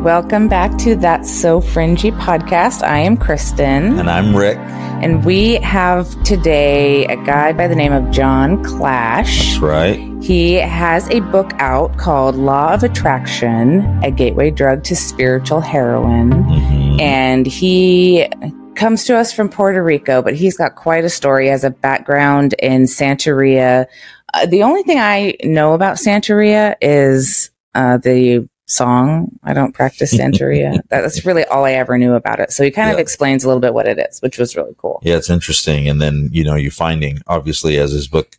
Welcome back to That So Fringy podcast. I am Kristen. And I'm Rick. And we have today a guy by the name of Jon Clash. That's right. He has a book out called Law of Attraction, a gateway drug to spiritual heroin. Mhm. And he comes to us from Puerto Rico, but he's got quite a story. He has a background in Santeria. Uh, the only thing I know about Santeria is uh, the song. I don't practice Santeria. That's really all I ever knew about it. So he kind of explains a little bit what it is, which was really cool. Yeah, it's interesting. And then, you know, you're finding, obviously, as his book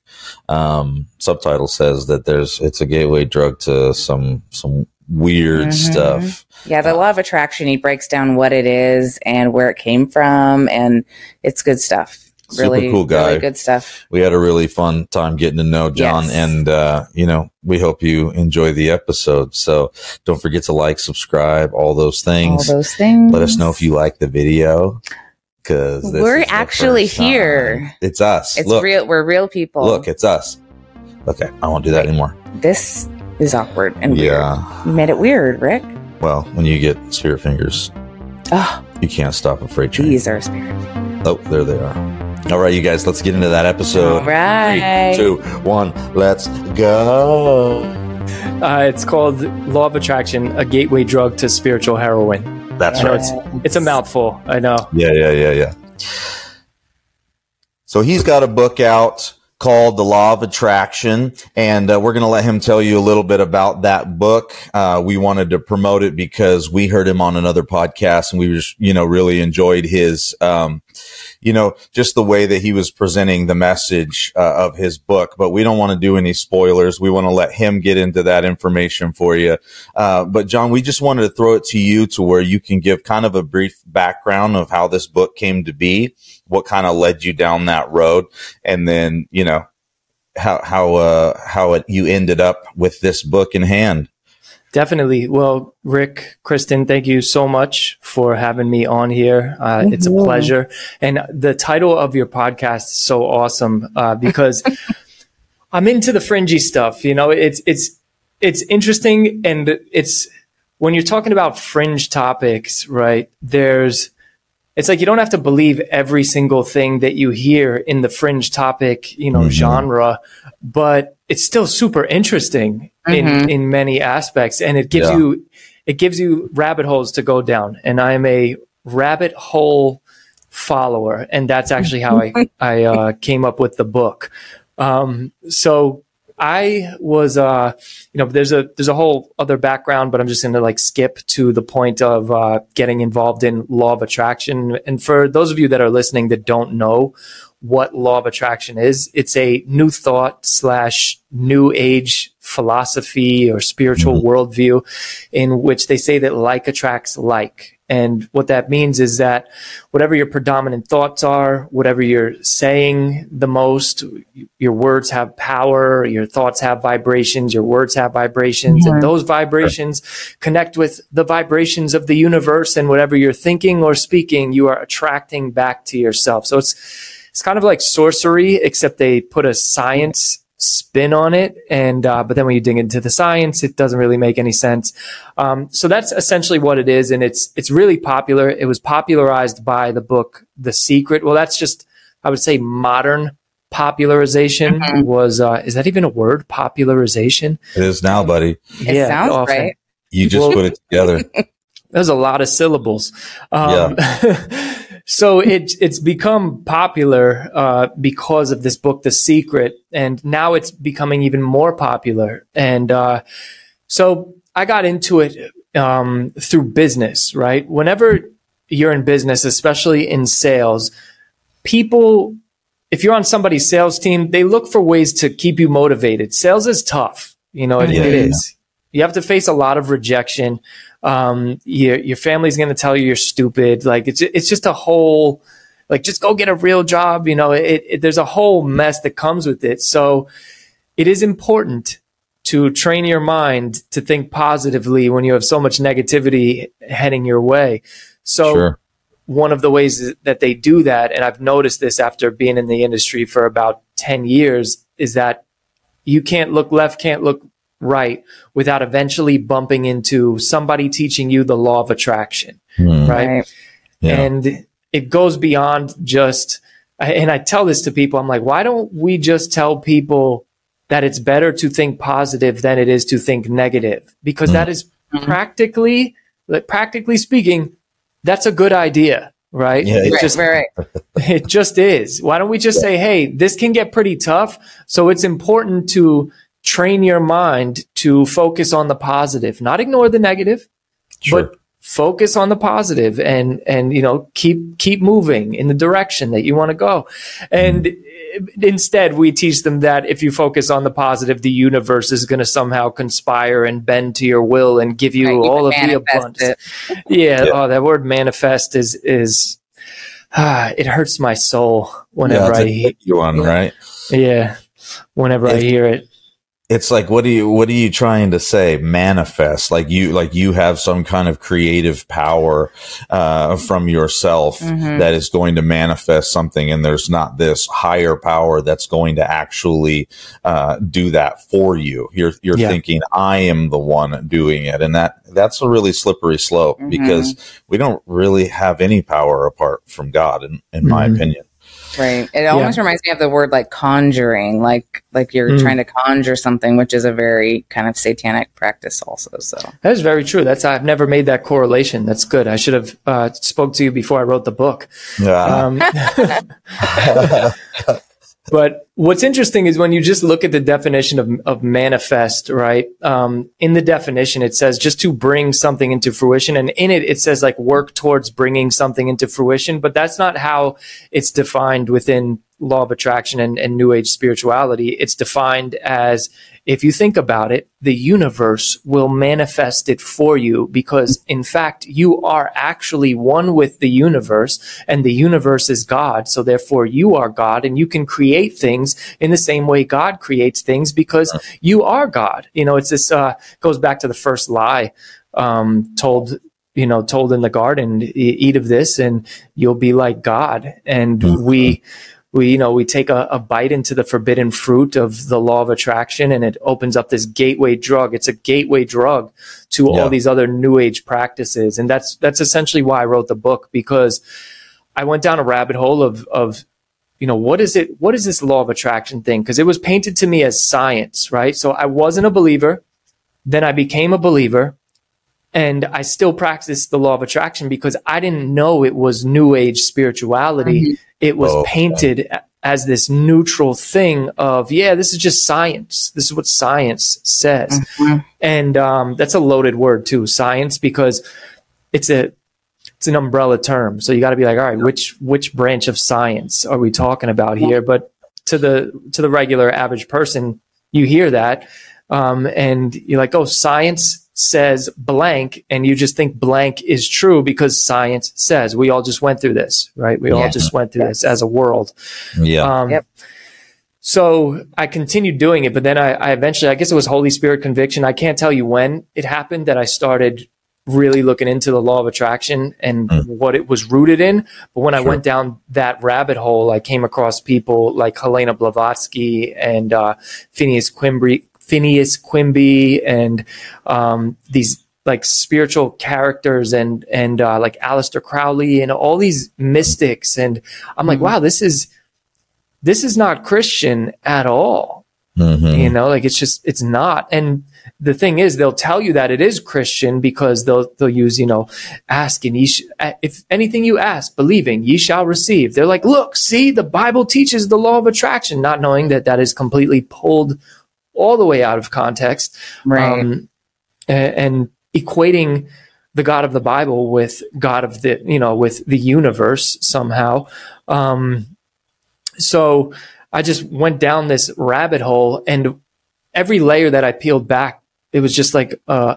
um, subtitle says, that there's, it's a gateway drug to some, some weird Mhm. stuff. Yeah, the law of attraction, he breaks down what it is and where it came from, and it's good stuff. Super Really, cool guy. really good stuff. We had a really fun time getting to know Jon Yes. and, uh, you know, we hope you enjoy the episode. So don't forget to like, subscribe, all those things. All those things. Let us know if you like the video. Cause We're actually here. It's us. It's look, real. We're real people. look, it's us. Okay. I won't do that anymore. this is awkward and weird. Yeah. You made it weird, Rick. Well, when you get spirit fingers, Oh, you can't stop a freight train. these are spirits. Oh, there they are. All right, you guys, let's get into that episode. All right. Three, two, one, let's go. Uh, it's called Law of Attraction, a gateway drug to spiritual heroin. That's I right. it's it's a mouthful. I know. Yeah, yeah, yeah, yeah. So he's got a book out called The Law of Attraction, and uh, we're going to let him tell you a little bit about that book. Uh, we wanted to promote it because we heard him on another podcast, and we just, you know, really enjoyed his, um, you know, just the way that he was presenting the message uh, of his book. But we don't want to do any spoilers. We want to let him get into that information for you. Uh, but Jon, we just wanted to throw it to you to where you can give kind of a brief background of how this book came to be, what kind of led you down that road, and then you know how how uh, how it, you ended up with this book in hand. Definitely. Well, Rick, Kristen, thank you so much for having me on here. Uh, It's a pleasure. And the title of your podcast is so awesome uh, because I'm into the fringy stuff. You know, it's it's it's interesting, and it's when you're talking about fringe topics, right? There's it's like you don't have to believe every single thing that you hear in the fringe topic, you know, Mhm. genre, but it's still super interesting in Mhm. in many aspects, and it gives Yeah. you it gives you rabbit holes to go down. And I am a rabbit hole follower, and that's actually how I I uh, came up with the book. Um, so I was, uh, you know, there's a there's a whole other background, but I'm just going to like skip to the point of uh, getting involved in law of attraction. And for those of you that are listening that don't know what law of attraction is, it's a new thought slash new age philosophy or spiritual worldview in which they say that like attracts like. And what that means is that whatever your predominant thoughts are, whatever you're saying the most, your words have power, your thoughts have vibrations, your words have vibrations, Mhm. and those vibrations connect with the vibrations of the universe. And whatever you're thinking or speaking, you are attracting back to yourself. So it's it's kind of like sorcery, except they put a science spin on it. And uh, but then when you dig into the science, it doesn't really make any sense. Um, so that's essentially what it is, and it's it's really popular. It was popularized by the book The Secret. Well, that's just I would say modern popularization Mhm. was uh, is that even a word popularization It is now, buddy. It sounds often. right. You just Well- put it together. There's a lot of syllables. Um, so it, it's become popular uh, because of this book, The Secret, and now it's becoming even more popular. And uh, so I got into it um, through business, right? Whenever you're in business, especially in sales, people, if you're on somebody's sales team, they look for ways to keep you motivated. Sales is tough. You know, it, Yeah, it yeah, is. You have to face a lot of rejection. Um, your, your family's going to tell you you're stupid. Like it's, it's just a whole, like just go get a real job. You know, it, it, there's a whole mess that comes with it. So it is important to train your mind to think positively when you have so much negativity heading your way. So Sure. one of the ways that they do that, and I've noticed this after being in the industry for about 10 years, is that you can't look left, can't look right without eventually bumping into somebody teaching you the law of attraction, Hmm. right? Right. Yeah. And it goes beyond just, and I tell this to people, I'm like, why don't we just tell people that it's better to think positive than it is to think negative? Because Mm. that is Mhm. practically, like, practically speaking, that's a good idea, right? Yeah, it Right, just, right, right. it just is. Why don't we just say, hey, this can get pretty tough. So it's important to train your mind to focus on the positive, not ignore the negative, Sure. but focus on the positive and and you know keep keep moving in the direction that you want to go and Mm-hmm. instead we teach them that if you focus on the positive the universe is going to somehow conspire and bend to your will and give you Right, all of the abundance yeah, Yeah. oh that word manifest is is ah, it hurts my soul whenever yeah, i hear tricky one, right? yeah whenever i hear it It's like what are you what are you trying to say? Manifest like you like you have some kind of creative power uh, from yourself Mhm. that is going to manifest something, and there's not this higher power that's going to actually uh, do that for you. You're you're Yeah. thinking I am the one doing it, and that that's a really slippery slope Mhm. because we don't really have any power apart from God, in, in my Mhm. opinion. Right. It almost reminds me of the word like conjuring, like like you're Mm. trying to conjure something, which is a very kind of satanic practice also. So That is very true. That's I've never made that correlation. That's good. I should have uh, spoke to you before I wrote the book. Yeah. Um, but what's interesting is when you just look at the definition of, of manifest, right? Um, in the definition, it says just to bring something into fruition. And in it, it says like work towards bringing something into fruition. But that's not how it's defined within law of attraction and, and new age spirituality. It's defined as if you think about it, the universe will manifest it for you because in fact, you are actually one with the universe and the universe is God. So therefore you are God and you can create things in the same way God creates things because you are God. You know, it's this, uh, goes back to the first lie, um, told, you know, told in the garden, "E- eat of this and you'll be like God. And Mhm. we, we you know we take a, a bite into the forbidden fruit of the law of attraction and it opens up this gateway drug it's a gateway drug to Yeah. all these other new age practices and that's that's essentially why i wrote the book because i went down a rabbit hole of of you know what is it what is this law of attraction thing because it was painted to me as science right so i wasn't a believer then i became a believer and I still practice the law of attraction because I didn't know it was new age spirituality. Mhm. It was Oh, painted a- as this neutral thing of, yeah, this is just science. This is what science says. Mhm. And um, that's a loaded word too, science, because it's a it's an umbrella term. So you got to be like, all right, which which branch of science are we talking about here? But to the to the regular average person, you hear that, um, and you're like, oh, science says blank, and you just think blank is true because science says. We all just went through this, right? We all just went through this as a world. yeah. Um, Yep. So I continued doing it, but then I, I eventually, I guess it was Holy Spirit conviction. I can't tell you when it happened that I started really looking into the law of attraction and Mm. what it was rooted in. But when I went down that rabbit hole, I came across people like Helena Blavatsky and uh, Phineas Quimby, Phineas Quimby, and um, these like spiritual characters and and uh, like Aleister Crowley and all these mystics. And I'm like, Mhm. wow, this is this is not Christian at all. Mhm. You know, like it's just it's not. And the thing is, they'll tell you that it is Christian because they'll they'll use you know, ask and ye sh- if anything you ask, believing ye shall receive. They're like, look, see, the Bible teaches the law of attraction, not knowing that that is completely pulled all the way out of context right. um, a- and equating the God of the Bible with God of the, you know, with the universe somehow. Um, so I just went down this rabbit hole, and every layer that I peeled back, it was just like, uh,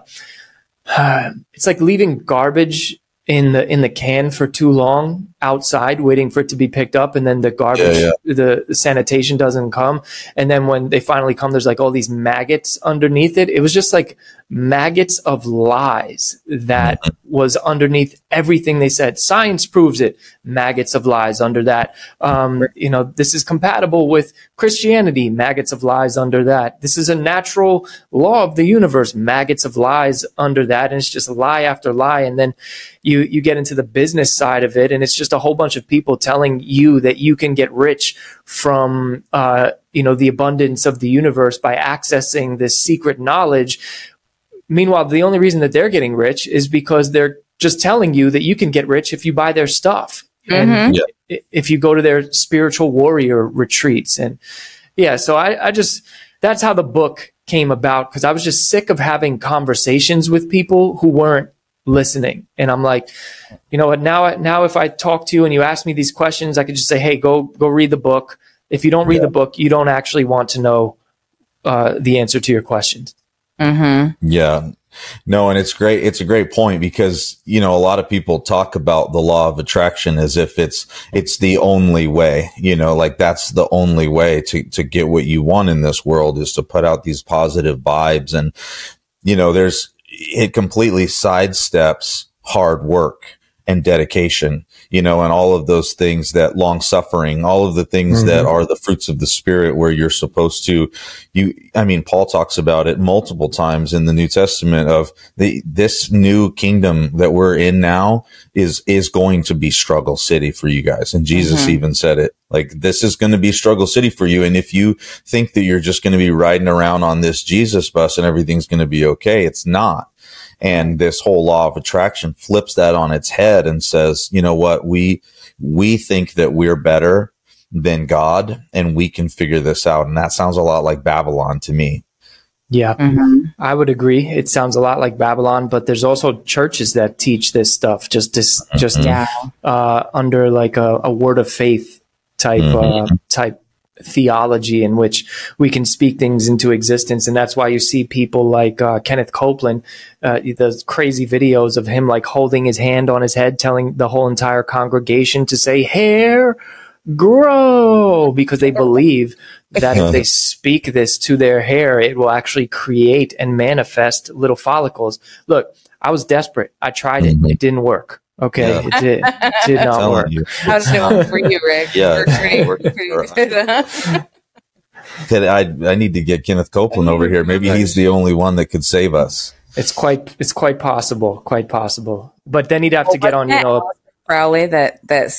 it's like leaving garbage in the in the can for too long outside waiting for it to be picked up and then the garbage Yeah, The, the sanitation doesn't come. And then when they finally come there's like all these maggots underneath it. It was just like maggots of lies that was underneath everything they said. Science proves it. Maggots of lies under that. Um, you know, this is compatible with Christianity. Maggots of lies under that. This is a natural law of the universe. Maggots of lies under that. And it's just lie after lie. And then you, you get into the business side of it and it's just a whole bunch of people telling you that you can get rich from, uh, you know, the abundance of the universe by accessing this secret knowledge Meanwhile, the only reason that they're getting rich is because they're just telling you that you can get rich if you buy their stuff. Mm-hmm. And Yeah. if you go to their spiritual warrior retreats. And yeah, so I, I just, that's how the book came about because I was just sick of having conversations with people who weren't listening. And I'm like, you know what? Now, now if I talk to you and you ask me these questions, I could just say, Hey, go, go read the book. If you don't read the book, you don't actually want to know uh, the answer to your questions. Mm-hmm. Yeah. No, and it's great. It's a great point because, you know, a lot of people talk about the law of attraction as if it's, it's the only way, you know, like that's the only way to, to get what you want in this world is to put out these positive vibes. And, you know, there's, it completely sidesteps hard work and dedication, you know, and all of those things that long suffering, all of the things that are the fruits of the spirit where you're supposed to, you, I mean, Paul talks about it multiple times in the New Testament of the, this new kingdom that we're in now is, is going to be struggle city for you guys. And Jesus Mhm. even said it like, this is going to be struggle city for you. And if you think that you're just going to be riding around on this Jesus bus and everything's going to be okay, it's not. And this whole law of attraction flips that on its head and says, you know what? We, we think that we're better than God and we can figure this out. And that sounds a lot like Babylon to me. Yeah. Mm-hmm. I would agree. It sounds a lot like Babylon, but there's also churches that teach this stuff just this, just Yeah. uh, under like a, a word of faith type uh, type theology in which we can speak things into existence, and that's why you see people like uh, Kenneth Copeland, uh, the crazy videos of him like holding his hand on his head, telling the whole entire congregation to say "hair." Grow because they believe that if they speak this to their hair, it will actually create and manifest little follicles. Look, I was desperate. I tried it. Mhm. It didn't work. Okay, Yeah. it did, it did not work. you. How's it going for you, Rick? Yeah. Works pretty, works pretty good. Could I, I need to get Kenneth Copeland over here. Maybe he's the only one that could save us. It's quite it's quite possible, quite possible. But then he'd have to get on, you know. Crowley that that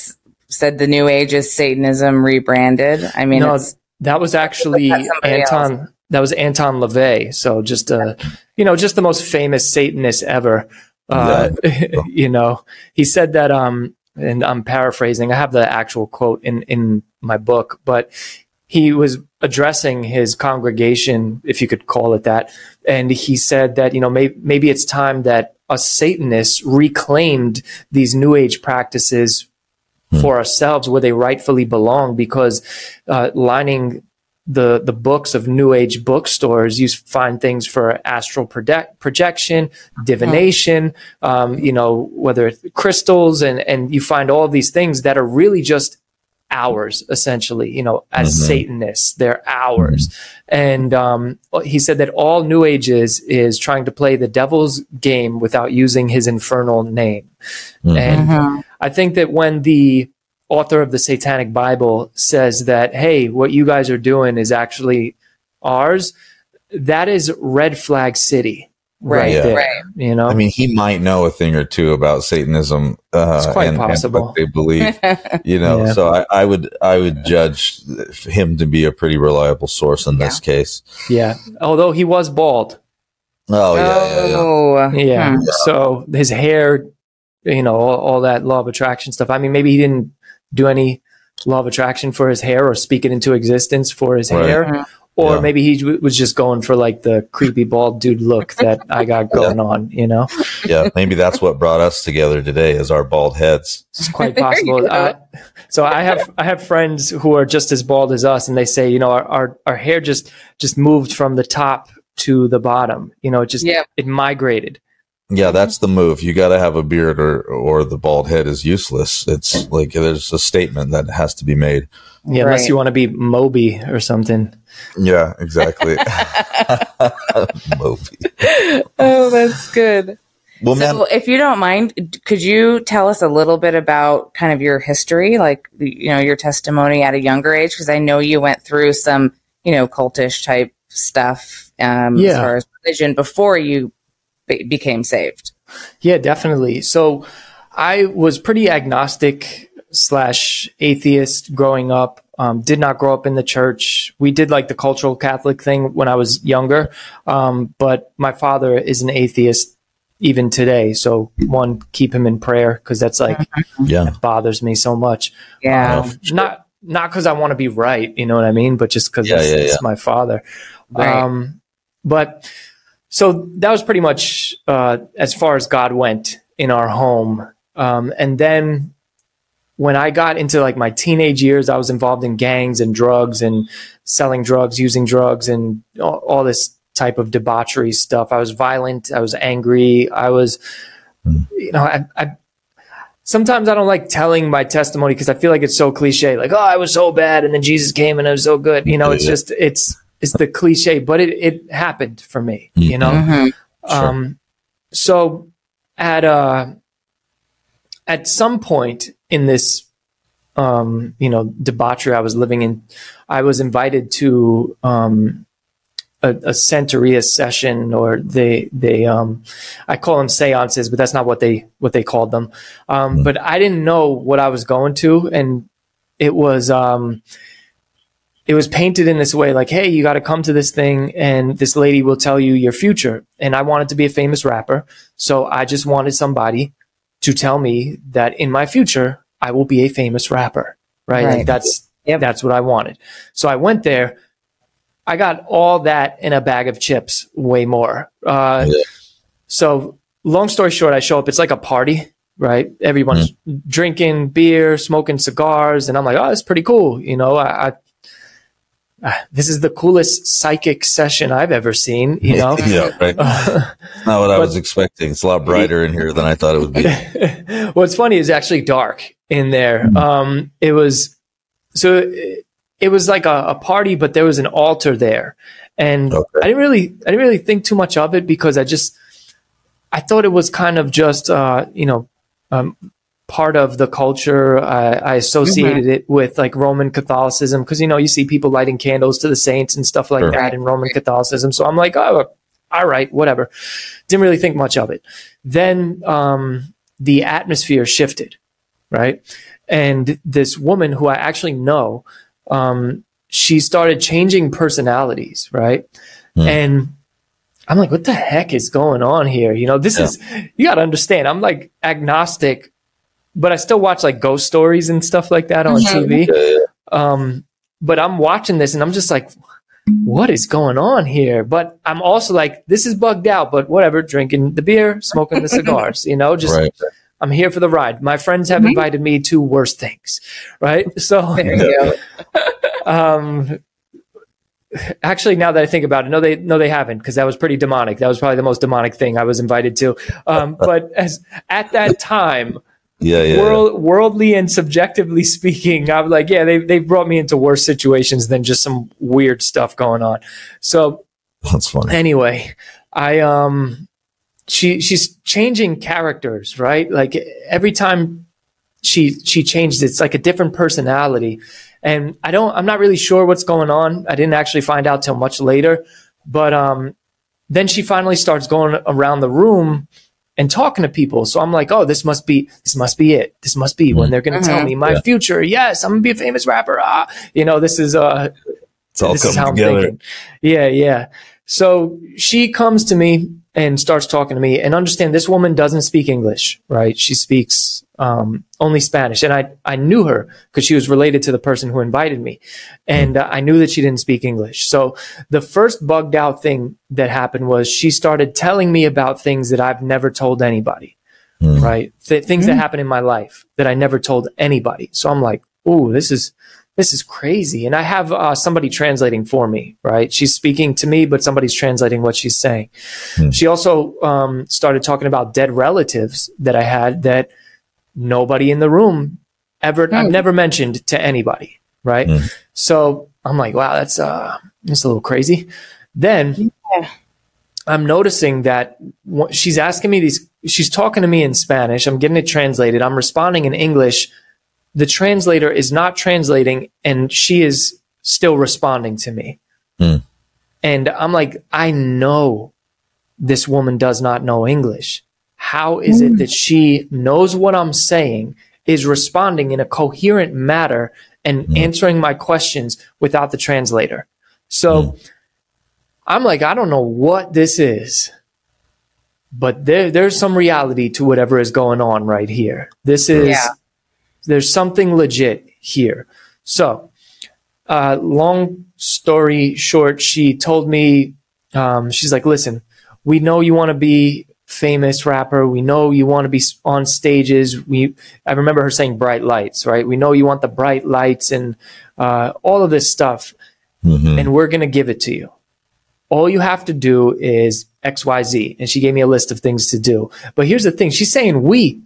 said the New Age is Satanism rebranded. I mean, No, that was actually That's somebody Anton. That was Anton LaVey. So just uh, you know, just the most famous Satanist ever. Uh, you know, he said that. Um, and I'm paraphrasing. I have the actual quote in in my book, but he was addressing his congregation, if you could call it that, and he said that you know may, maybe it's time that us Satanists reclaimed these New Age practices for ourselves where they rightfully belong, because uh, lining the the books of New Age bookstores, you find things for astral project, projection, divination, um, you know whether it's crystals, and and you find all of these things that are really just ours essentially you know as Mhm. satanists they're ours and um, he said that all new age is is trying to play the devil's game without using his infernal name Mhm. and Mhm. i think that when the author of the satanic bible says that hey what you guys are doing is actually ours that is red flag city right, Right, there right. you know I mean, he might know a thing or two about Satanism. Uh, It's quite and, and possible. what they believe, you know. Yeah. So I, I would, I would judge him to be a pretty reliable source in this case. yeah although he was bald Oh yeah, yeah, yeah. Oh, Yeah. Hmm. So his hair, you know, all, all that law of attraction stuff. I mean, maybe he didn't do any law of attraction for his hair or speak it into existence for his Right. hair. Mhm. Or Yeah. maybe he w- was just going for like the creepy bald dude look that I got going on, you know? yeah. Maybe that's what brought us together today is our bald heads. It's quite possible. Uh, so I have I have friends who are just as bald as us, and they say, you know, our, our, our hair just just moved from the top to the bottom. You know, it just Yep. it migrated. Yeah, that's the move. You got to have a beard, or or the bald head is useless. It's like there's a statement that has to be made. Yeah, unless you want to be Moby or something. Yeah, exactly. Moby. Oh, that's good. Well, so, man, if you don't mind, could you tell us a little bit about kind of your history, like you know your testimony at a younger age? Because I know you went through some, you know, cultish type stuff um, Yeah. as far as religion before you be- became saved. Yeah, definitely. So I was pretty agnostic slash atheist growing up. Um, did not grow up in the church. We did like the cultural Catholic thing when I was younger. Um, but my father is an atheist even today. So one, keep him in prayer because that's like yeah, bothers me so much. Yeah, Um, not not because I want to be right, you know what I mean, but just because Yeah, it's, yeah, it's my father. Right. Um, but so that was pretty much uh, as far as God went in our home. Um, and then when I got into like my teenage years, I was involved in gangs and drugs and selling drugs, using drugs, and all, all this type of debauchery stuff. I was violent. I was angry. I was, you know, I, I sometimes I don't like telling my testimony because I feel like it's so cliche. Like, oh, I was so bad, and then Jesus came and I was so good. You know, it's just it's it's the cliche, but it it happened for me. You know, Mhm. Sure. um, so at uh at some point in this um, you know debauchery I was living in, I was invited to um, a, a Santeria session, or they they um, I call them seances, but that's not what they what they called them. Um, But I didn't know what I was going to, and it was um, it was painted in this way like hey you got to come to this thing and this lady will tell you your future. And i wanted to be a famous rapper so i just wanted somebody to tell me that in my future i will be a famous rapper right, Right. Like that's Yep. that's what i wanted. So i went there. I got all that in a bag of chips way more. Uh, Yeah. so long story short i show up it's like a party right? Everyone's drinking beer smoking cigars and i'm like oh it's pretty cool you know? I, I this is the coolest psychic session I've ever seen, you know? yeah, right. Not what I was expecting. It's a lot brighter in here than I thought it would be. What's funny is actually dark in there. Um, it was, so it, it was like a, a party, but there was an altar there. And Okay. I didn't really, I didn't really think too much of it because I just, I thought it was kind of just, uh, you know, um, part of the culture. I, I associated it with like Roman Catholicism because, you know, you see people lighting candles to the saints and stuff like Sure. that in Roman Catholicism. So I'm like, oh, all right, whatever. Didn't really think much of it. Then um, the atmosphere shifted, right? And this woman who I actually know, um, she started changing personalities, right? Hmm. And I'm like, what the heck is going on here? You know, this Yeah. is, you got to understand, I'm like agnostic, but I still watch like ghost stories and stuff like that on. TV. Yeah, yeah. Um, but I'm watching this and I'm just like, what is going on here? But I'm also like, this is bugged out, but whatever, drinking the beer, smoking the cigars, you know, just right. I'm here for the ride. My friends have Mhm. invited me to worse things, right? So, There you go. um, actually, now that I think about it, no, they no, they haven't because that was pretty demonic. That was probably the most demonic thing I was invited to. Um, but as at that time, Yeah, yeah. world, worldly and subjectively speaking, I'm like, yeah, they they brought me into worse situations than just some weird stuff going on. So. That's funny. anyway, I um she she's changing characters, right? Like every time she she changed it's like a different personality. And I don't I'm not really sure what's going on. I didn't actually find out till much later, but um then she finally starts going around the room and talking to people. So I'm like, "Oh, this must be this must be it. This must be when they're going to tell Mhm. me my Yeah. future. Yes, I'm going to be a famous rapper. Ah, you know, this is uh It's all this is how coming I'm together. thinking. Yeah, yeah. So she comes to me and starts talking to me and understand this woman doesn't speak English, right? She speaks um, only Spanish. And I, I knew her because she was related to the person who invited me. And uh, I knew that she didn't speak English. So the first bugged out thing that happened was she started telling me about things that I've never told anybody Hmm. right? Th- things that happen in my life that I never told anybody. So I'm like, oh, this is this is crazy. And I have uh, somebody translating for me, right? She's speaking to me, but somebody's translating what she's saying. Hmm. She also um, started talking about dead relatives that I had that nobody in the room ever, I've Hmm. never mentioned to anybody, right? Hmm. So I'm like, wow, that's uh, it's a little crazy. Then Yeah. I'm noticing that wh- she's asking me these, she's talking to me in Spanish. I'm getting it translated. I'm responding in English. The translator is not translating and she is still responding to me. Hmm. And I'm like, I know this woman does not know English. How is it that she knows what I'm saying, is responding in a coherent manner, and answering my questions without the translator? So I'm like, I don't know what this is, but there, there's some reality to whatever is going on right here. This is, Yeah. There's something legit here. So, uh, long story short, she told me, um, she's like, listen, we know you want to be famous rapper. We know you want to be on stages. We, I remember her saying bright lights, right? We know you want the bright lights and, uh, all of this stuff Mhm. and we're going to give it to you. All you have to do is XYZ. And she gave me a list of things to do. But here's the thing she's saying we,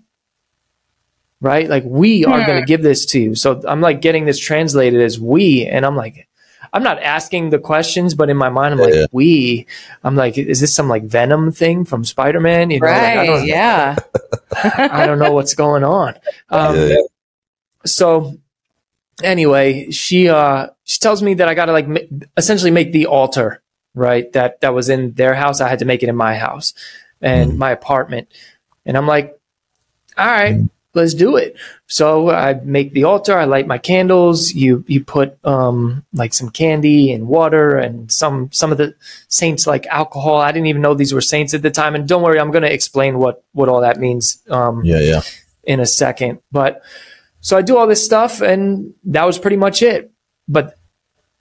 right? Like we are going to give this to you. So I'm like getting this translated as we. And I'm like, I'm not asking the questions, but in my mind, I'm like, Yeah. we. I'm like, is this some like Venom thing from Spider Man? You know, like, I, Right. don't, Yeah. I don't know what's going on. Um, Yeah. so anyway she uh she tells me that i gotta like ma- essentially make the altar right that that was in their house i had to make it in my house and Mhm. my apartment and i'm like all right let's do it so i make the altar i light my candles you you put um like some candy and water and some some of the saints like alcohol i didn't even know these were saints at the time and don't worry i'm going to explain what what all that means um Yeah. Yeah. in a second. But so I do all this stuff, and that was pretty much it. But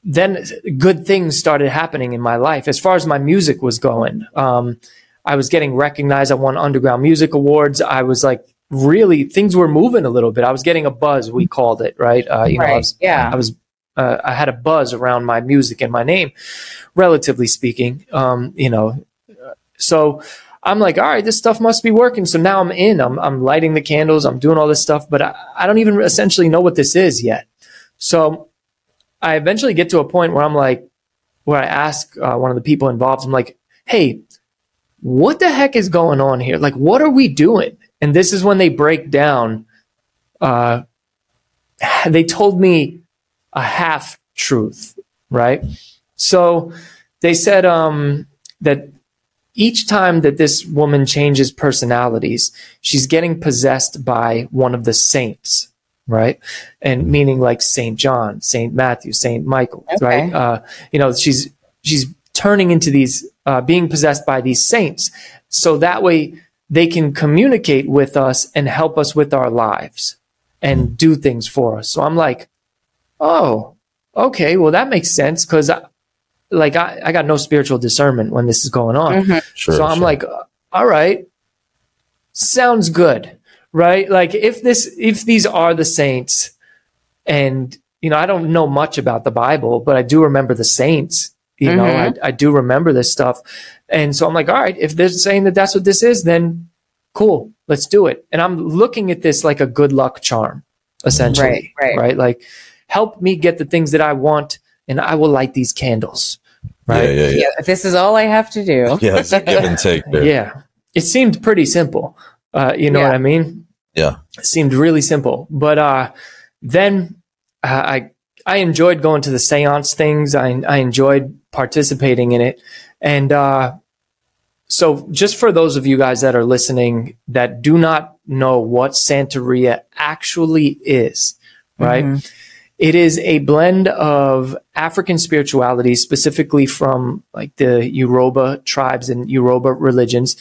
then good things started happening in my life as far as my music was going. Um, I was getting recognized. I won Underground Music Awards. I was like, really, things were moving a little bit. I was getting a buzz, we called it, right? Uh, you know, I right. was, yeah. I was, uh, I had a buzz around my music and my name, relatively speaking. Um, you know, so I'm like, all right, this stuff must be working. So now I'm in. I'm I'm lighting the candles. I'm doing all this stuff, but I, I don't even essentially know what this is yet. So I eventually get to a point where I'm like, where I ask uh, one of the people involved, I'm like, hey, what the heck is going on here? Like, what are we doing? And this is when they break down. Uh, they told me a half truth, right? So they said um, that each time that this woman changes personalities, she's getting possessed by one of the saints, right? And meaning like Saint John, Saint Matthew, Saint Michael, Okay. right? Uh, you know, she's she's turning into these, uh, being possessed by these saints, so that way they can communicate with us and help us with our lives and do things for us. So I'm like, oh, okay, well that makes sense because. Like I, I got no spiritual discernment when this is going on. Mhm. Sure. So I'm sure. like, all right, sounds good, right? Like if this, if these are the saints, and you know, I don't know much about the Bible, but I do remember the saints. You know, Mhm. I, I do remember this stuff, and so I'm like, all right, if they're saying that that's what this is, then cool, let's do it. And I'm looking at this like a good luck charm, essentially, Right, right. Like, help me get the things that I want, and I will light these candles, right? Yeah. Yeah. Yeah. Yeah. This is all I have to do. Yeah. It's a give and take there. Yeah. It seemed pretty simple. Uh, you know Yeah. what I mean? Yeah. It seemed really simple. But uh, then uh, I I enjoyed going to the seance things. I, I enjoyed participating in it. And uh, so, just for those of you guys that are listening that do not know what Santeria actually is, right? Mhm. It is a blend of African spirituality, specifically from like the Yoruba tribes and Yoruba religions,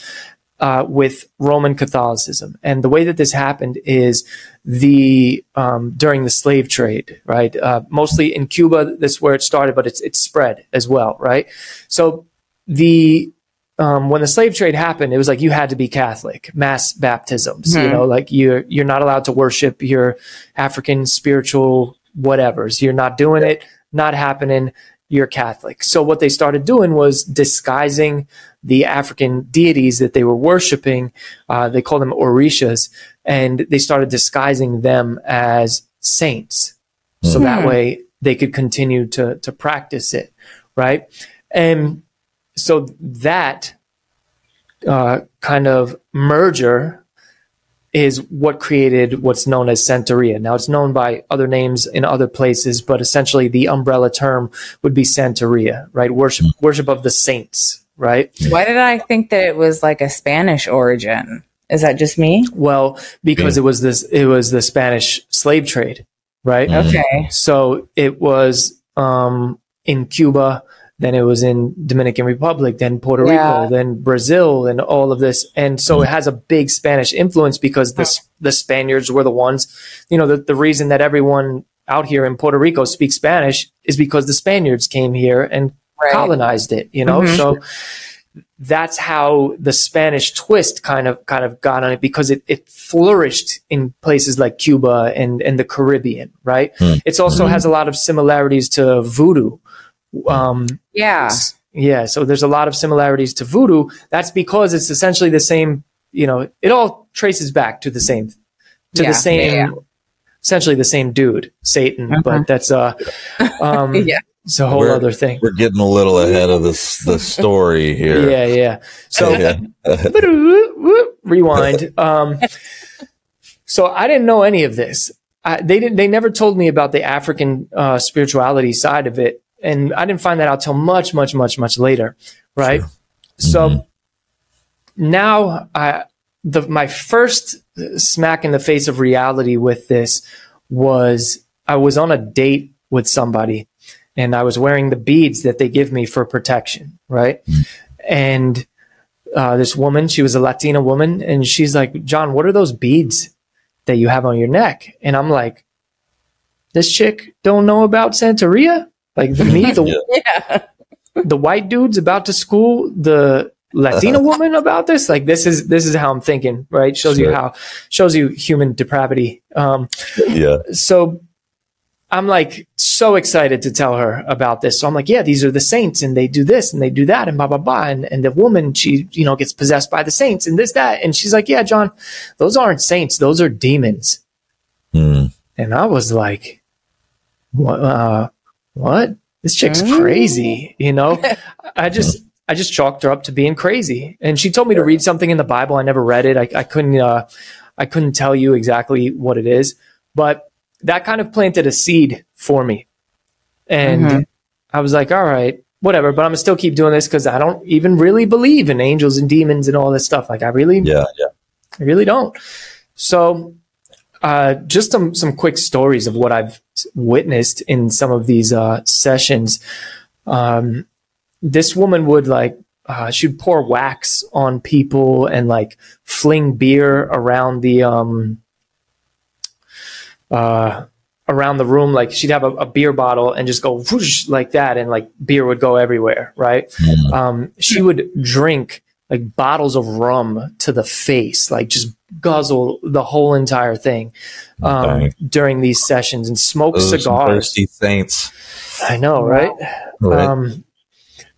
uh, with Roman Catholicism. And the way that this happened is the um, during the slave trade, right? Uh, mostly in Cuba, that's where it started, but it's it's spread as well, right? So the um, when the slave trade happened, it was like you had to be Catholic, mass baptisms. You Mhm. know, like you're you're not allowed to worship your African spiritual whatevers. You're not doing it, not happening. You're Catholic. So what they started doing was disguising the African deities that they were worshiping. Uh, they called them orishas, and they started disguising them as saints. So that Hmm. way they could continue to to practice it, right? And so that uh, kind of merger is what created what's known as Santeria. Now it's known by other names in other places, but essentially the umbrella term would be Santeria, right? Worship worship of the saints, right? Why did I think that it was like a Spanish origin? Is that just me? Well, because it was this it was the Spanish slave trade, right? Mm. Okay. So it was um, in Cuba, then it was in Dominican Republic, then Puerto Yeah. Rico, then Brazil, and all of this. And so it has a big Spanish influence because the S- the Spaniards were the ones, you know, the, the reason that everyone out here in Puerto Rico speaks Spanish is because the Spaniards came here and Right. colonized it, you know? Mhm. So that's how the Spanish twist kind of kind of got on it because it, it flourished in places like Cuba and, and the Caribbean, right? Hmm. It also has a lot of similarities to voodoo. Um, Yeah. yeah, so there's a lot of similarities to voodoo. That's because it's essentially the same, you know, it all traces back to the same to Yeah, the same yeah, essentially the same dude, Satan, Mhm. but that's uh um Yeah. It's a whole We're- other thing. We're getting a little ahead of this the story here. Yeah, yeah. So Yeah. rewind. Um, so I didn't know any of this. I, they didn't. They never told me about the African uh, spirituality side of it, and I didn't find that out till much, much, much, much later. Right. So Mhm. now, I the my first smack in the face of reality with this was I was on a date with somebody, and I was wearing the beads that they give me for protection. Right. And uh, this woman, she was a Latina woman, and she's like, Jon, what are those beads that you have on your neck? And I'm like, this chick don't know about Santeria? Like the me, the, Yeah. the white dude's about to school the Latina woman about this? Like this is this is how I'm thinking, right? Shows you how shows you human depravity. Um, yeah. so I'm like so excited to tell her about this. So I'm like, yeah, these are the saints and they do this and they do that and blah, blah, blah. And, and the woman, she, you know, gets possessed by the saints and this, that. And she's like, yeah, Jon, those aren't saints. Those are demons. Mm. And I was like, what, uh, what? This chick's Mm. crazy. You know, I just, I just chalked her up to being crazy. And she told me to read something in the Bible. I never read it. I, I couldn't, uh, I couldn't tell you exactly what it is, but that kind of planted a seed for me. And Mhm. I was like, all right, whatever, but I'm gonna still keep doing this because I don't even really believe in angels and demons and all this stuff. Like I really, Yeah. Yeah. I really don't. So, uh, just some some quick stories of what I've witnessed in some of these uh, sessions. Um, this woman would like uh, she'd pour wax on people and like fling beer around the um, uh, around the room. Like she'd have a, a beer bottle and just go whoosh like that, and like beer would go everywhere. Right? Mm. um, she would drink like bottles of rum to the face, like just guzzle the whole entire thing um, during these sessions and smoke Those cigars. thirsty saints. I know, right? Right. Um,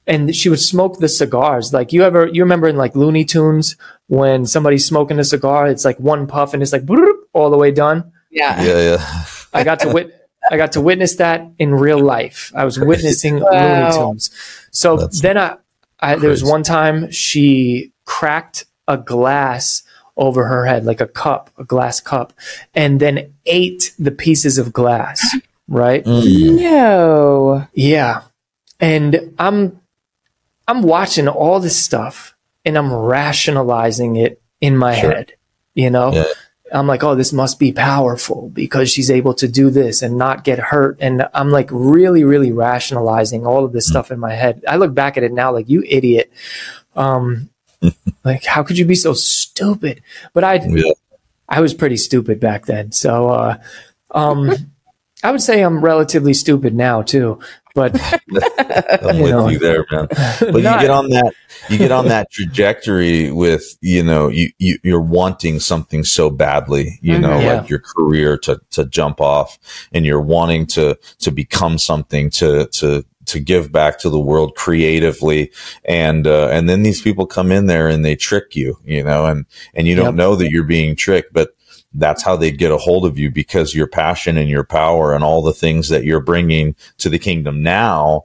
and she would smoke the cigars. Like you ever, you remember in like Looney Tunes when somebody's smoking a cigar, it's like one puff and it's like all the way done. Yeah. yeah. Yeah. I got to wit. I got to witness that in real life. I was witnessing Wow. Looney Tunes. So That's then I, I there was one time she cracked a glass over her head, like a cup, a glass cup, and then ate the pieces of glass. Right? Mm. No. Yeah. And I'm I'm watching all this stuff and I'm rationalizing it in my Sure. head. You know? Yeah. I'm like, oh, this must be powerful because she's able to do this and not get hurt. And I'm like really, really rationalizing all of this Hmm. stuff in my head. I look back at it now like, you idiot. Um, like, how could you be so stupid? But I, Yeah. I was pretty stupid back then. So, uh, um, I would say I'm relatively stupid now too. But I'm You with know. you there, man. But you get on that, you get on that trajectory with, you know, you, you you're wanting something so badly, you know, Mhm. Yeah. like your career to to jump off, and you're wanting to to become something to to to give back to the world creatively, and uh, and then these people come in there and they trick you, you know, and and you don't Yep. know that you're being tricked, but that's how they get a hold of you because your passion and your power and all the things that you're bringing to the kingdom now,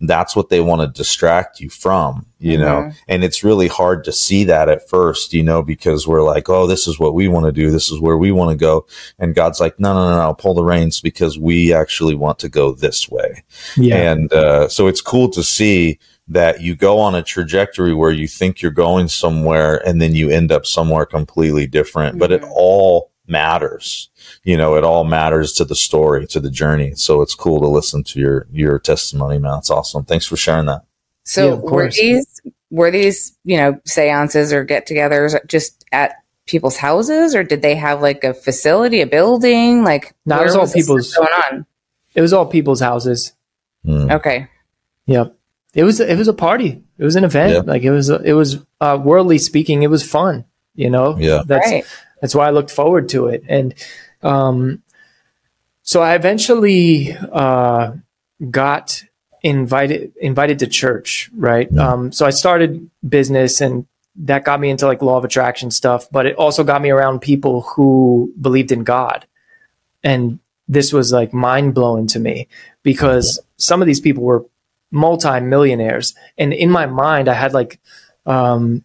that's what they want to distract you from, you know, Mhm. and it's really hard to see that at first, you know, because we're like, oh, this is what we want to do. This is where we want to go. And God's like, no, no, no, no, pull the reins because we actually want to go this way. Yeah. And uh, so it's cool to see that you go on a trajectory where you think you're going somewhere and then you end up somewhere completely different. But it Mhm. all matters. You know, it all matters to the story, to the journey. So it's cool to listen to your your testimony, man. It's awesome. Thanks for sharing that. So Yeah, were these were these you know seances or get-togethers just at people's houses, or did they have like a facility, a building? Like No, it was all this people's- going on. it was all people's houses. Mm. Okay, Yep. It was it was a party. It was an event. Yeah. Like it was it was uh, worldly speaking, it was fun. You know. Yeah. That's right. that's why I looked forward to it. And um, so I eventually uh, got invited invited to church. Right. Um, so I started business and. That got me into like law of attraction stuff, but it also got me around people who believed in God. And this was like mind blowing to me because some of these people were multi-millionaires and in my mind i had like um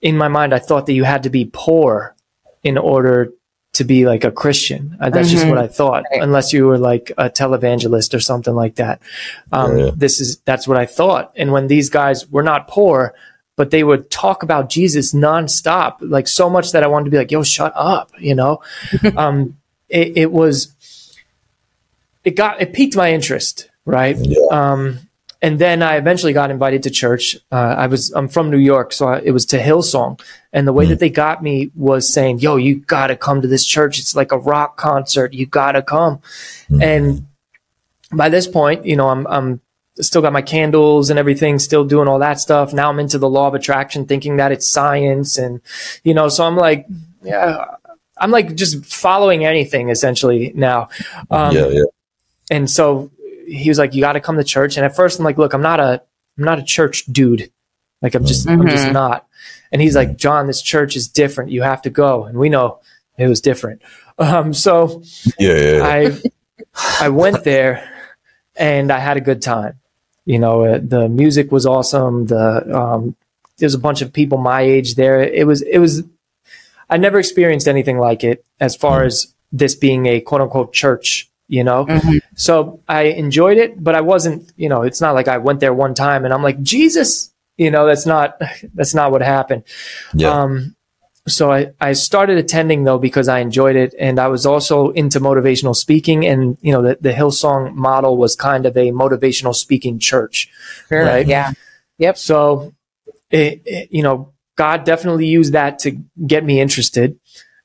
in my mind i thought that you had to be poor in order to be like a christian Uh, that's just Mhm. what i thought Right. unless you were like a televangelist or something like that um Yeah, yeah. this is that's what i thought and when these guys were not poor but they would talk about jesus nonstop like so much that i wanted to be like yo shut up you know um it, it was it got it piqued my interest right Yeah. um and then I eventually got invited to church. Uh, I was I'm from New York, so I, it was to Hillsong, and the way Mm. that they got me was saying, "Yo, you got to come to this church. It's like a rock concert. You got to come." Mm. And by this point, you know, I'm I'm still got my candles and everything, still doing all that stuff. Now I'm into the law of attraction, thinking that it's science, and you know, so I'm like, yeah, I'm like just following anything essentially now. Um, yeah, yeah. and so he was like, "You got to come to church." And at first, I'm like, "Look, I'm not a, I'm not a church dude. Like, I'm just, I'm just Mhm. not." And he's like, "Jon, this church is different. You have to go." And we know it was different. Um, so Yeah, yeah, yeah. I, I went there, and I had a good time. You know, uh, the music was awesome. The um, there's a bunch of people my age there. It was, it was. I never experienced anything like it as far Mm. as this being a quote unquote church. You know, Mhm. so I enjoyed it, but I wasn't, you know, it's not like I went there one time and I'm like, Jesus, you know, that's not, that's not what happened. yeah. Um, so I, I started attending though because I enjoyed it and I was also into motivational speaking and, you know, the, the Hillsong model was kind of a motivational speaking church. Sure. Right. Yeah. Yep. So, it, it- you know, God definitely used that to get me interested.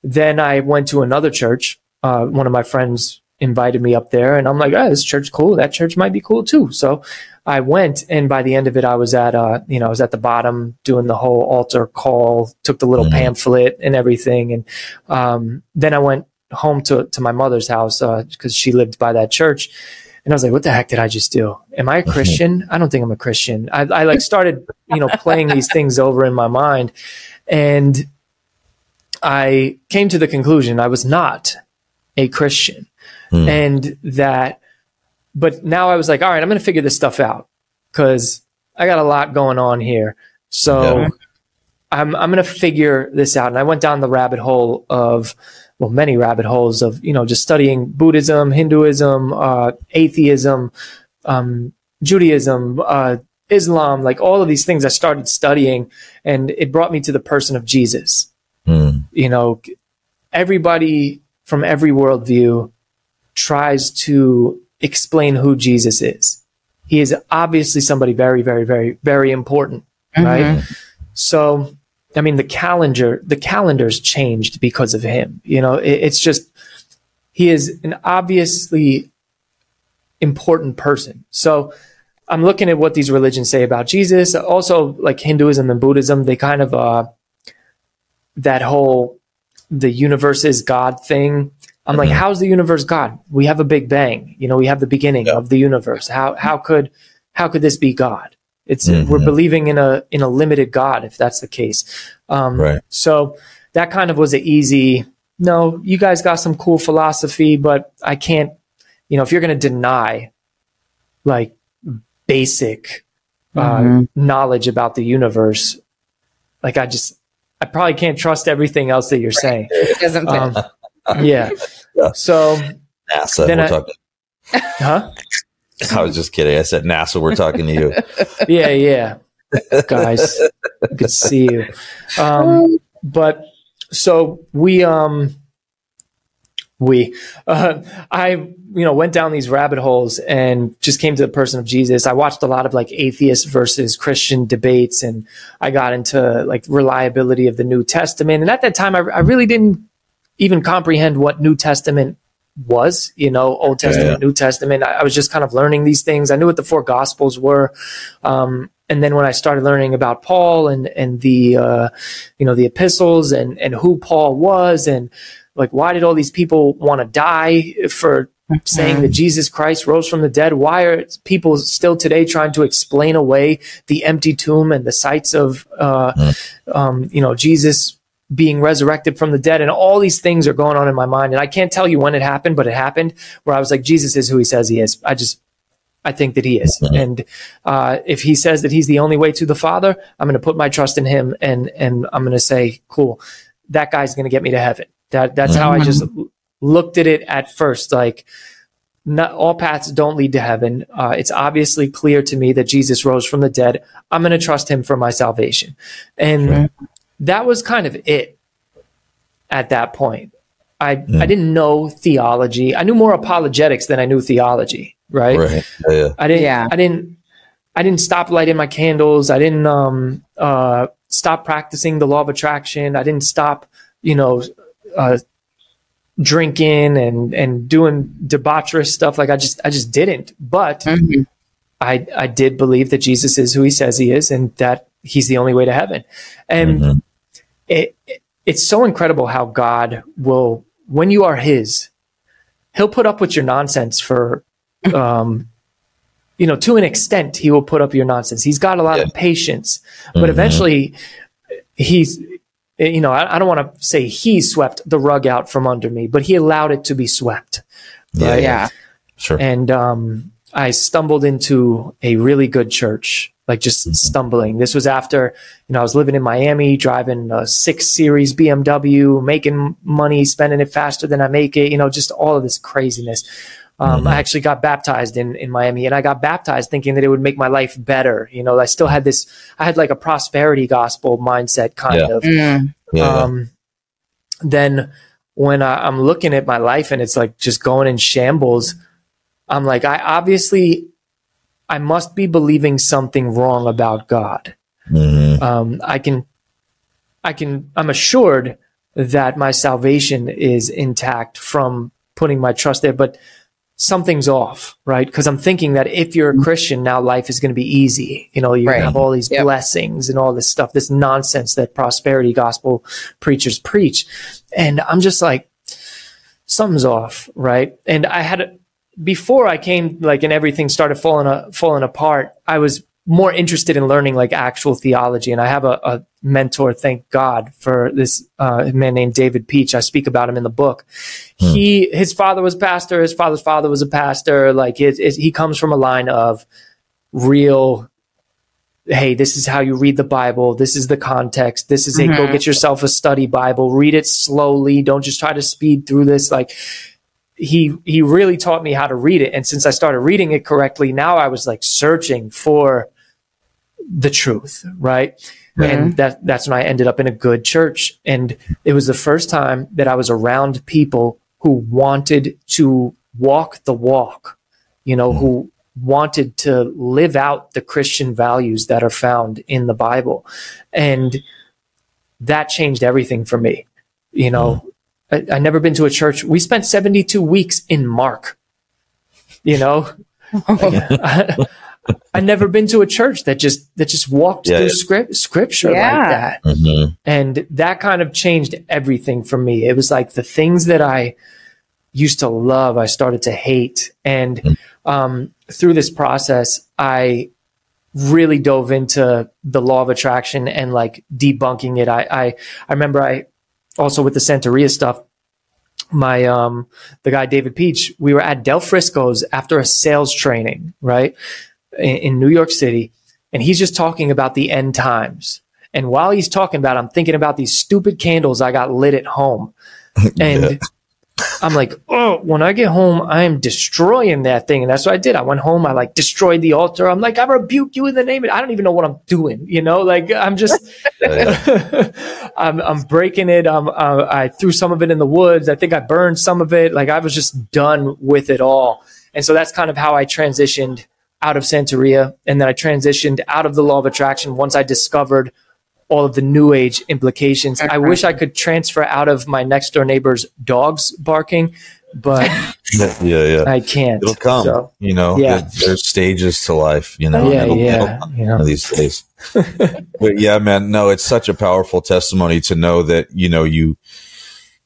Then I went to another church. Uh, one of my friends invited me up there, and I'm like, oh, this church cool. That church might be cool too. So I went, and by the end of it, I was at, uh, you know, I was at the bottom doing the whole altar call, took the little Mhm. pamphlet and everything, and um, then I went home to to my mother's house because she lived by that church. And I was like, what the heck did I just do? Am I a Christian? I don't think I'm a Christian. I, I like started, you know, playing these things over in my mind. And I came to the conclusion I was not a Christian. Hmm. And that, but now I was like, all right, I'm going to figure this stuff out because I got a lot going on here. So Yeah. I'm, I'm going to figure this out. And I went down the rabbit hole of, well, many rabbit holes of, you know, just studying Buddhism, Hinduism, uh, atheism, um, Judaism, uh, Islam, like all of these things I started studying and it brought me to the person of Jesus. Mm. You know, everybody from every worldview tries to explain who Jesus is. He is obviously somebody very, very, very, very important, right? Mhm. So, I mean, the calendar, the calendar's changed because of him. You know, it, it's just he is an obviously important person. So, I'm looking at what these religions say about Jesus. Also, like Hinduism and Buddhism, they kind of uh, that whole the universe is God thing. I'm like, Mhm. how's the universe God? We have a Big Bang. You know, we have the beginning Yeah. of the universe. How how could how could this be God? It's we're Mhm. believing in a in a limited God if that's the case. Um, Right. So that kind of was an easy no, you guys got some cool philosophy, but I can't, you know, if you're going to deny like basic uh, Mhm. knowledge about the universe, like I just, I probably can't trust everything else that you're saying. It doesn't. Um, yeah. Yeah. So, NASA. We're I- talking. huh? I was just kidding. I said NASA. We're talking to you. Yeah, yeah. Guys, good to see you. Um, but so we, um, we, uh, I, you know, went down these rabbit holes and just came to the person of Jesus. I watched a lot of like atheist versus Christian debates and I got into like reliability of the New Testament. And at that time, I, I really didn't even comprehend what New Testament was, you know, Old Testament, New Testament. I, I was just kind of learning these things. I knew what the four gospels were. Um, and then when I started learning about Paul and, and the, uh, you know, the epistles and, and who Paul was and like, why did all these people want to die for saying that Jesus Christ rose from the dead? Why are people still today trying to explain away the empty tomb and the sites of, uh, um, you know, Jesus being resurrected from the dead and all these things are going on in my mind and i can't tell you when it happened but it happened where i was like jesus is who he says he is i just i think that he is and uh, if he says that he's the only way to the father i'm going to put my trust in him and and i'm going to say cool that guy's going to get me to heaven that that's how i just looked at it at first like not all paths don't lead to heaven. Uh, it's obviously clear to me that Jesus rose from the dead. I'm going to trust him for my salvation. And that was kind of it at that point. I, I didn't know theology. I knew more apologetics than I knew theology, right? Right. Yeah. I didn't Yeah. I didn't I didn't stop lighting my candles. I didn't um uh stop practicing the law of attraction. I didn't stop, you know, uh drinking and and doing debaucherous stuff like I just I just didn't. But Mhm. I I did believe that Jesus is who he says he is and that he's the only way to heaven. And Mhm. It, it it's so incredible how God will when you are his he'll put up with your nonsense for um you know to an extent he will put up your nonsense he's got a lot of patience but Mhm. eventually he's you know I, I don't want to say he swept the rug out from under me but he allowed it to be swept Yeah. right? yeah. Sure. and um, I stumbled into a really good church, like just stumbling. This was after, you know, I was living in Miami, driving a six series BMW, making money, spending it faster than I make it, you know, just all of this craziness. Um, I actually got baptized in, in Miami and I got baptized thinking that it would make my life better. You know, I still had this, I had like a prosperity gospel mindset kind Yeah. of. Mm. Yeah. Um, then when I, I'm looking at my life and it's like just going in shambles, I'm like, I obviously, I must be believing something wrong about God. Mhm. Um, I can, I can, I'm assured that my salvation is intact from putting my trust there, but something's off, right? Because I'm thinking that if you're a Christian, now life is going to be easy. You know, you're Right. have all these Yep. blessings and all this stuff, this nonsense that prosperity gospel preachers preach. And I'm just like, something's off, right? And I had, before I came, like, and everything started falling, uh, falling apart, I was more interested in learning like actual theology. And I have a, a mentor, thank God for this uh, man named David Peach. I speak about him in the book. He, his father was pastor. His father's father was a pastor. Like it, it, he comes from a line of real. Hey, this is how you read the Bible. This is the context. This is it. Go Mhm. get yourself a study Bible. Read it slowly. Don't just try to speed through this. Like he he really taught me how to read it. And since I started reading it correctly, now I was like searching for the truth, right? And mm-hmm. that that's when I ended up in a good church. And it was the first time that I was around people who wanted to walk the walk, you know, who wanted to live out the Christian values that are found in the Bible. And that changed everything for me. You know, mm. I, I never been to a church. We spent 72 weeks in Mark, you know, I, I never been to a church that just that just walked Yeah, through yeah. script scripture Yeah. like that Mhm. and that kind of changed everything for me it was like the things that i used to love i started to hate and um, through this process i really dove into the law of attraction and like debunking it i i, I remember i also with the santeria stuff my um the guy David Peach, we were at Del Frisco's after a sales training, right? In, in, New York City. And he's just talking about the end times. And while he's talking about it, I'm thinking about these stupid candles I got lit at home. And yeah. I'm like, oh, when I get home, I am destroying that thing. And that's what I did. I went home, I like destroyed the altar. I'm like, I rebuke you in the name of I don't even know what I'm doing, you know, like I'm just, I'm, I'm breaking it. Um, uh, I threw some of it in the woods. I think I burned some of it. Like I was just done with it all. And so that's kind of how I transitioned out of Santeria. And then I transitioned out of the law of attraction once I discovered all of the new age implications. I wish I could transfer out of my next door neighbor's dogs barking, but yeah, yeah, I can't. It'll come. So, you know, yeah. there's stages to life. You know, yeah, it'll, yeah, it'll yeah. these days. but yeah, man, no, it's such a powerful testimony to know that you know you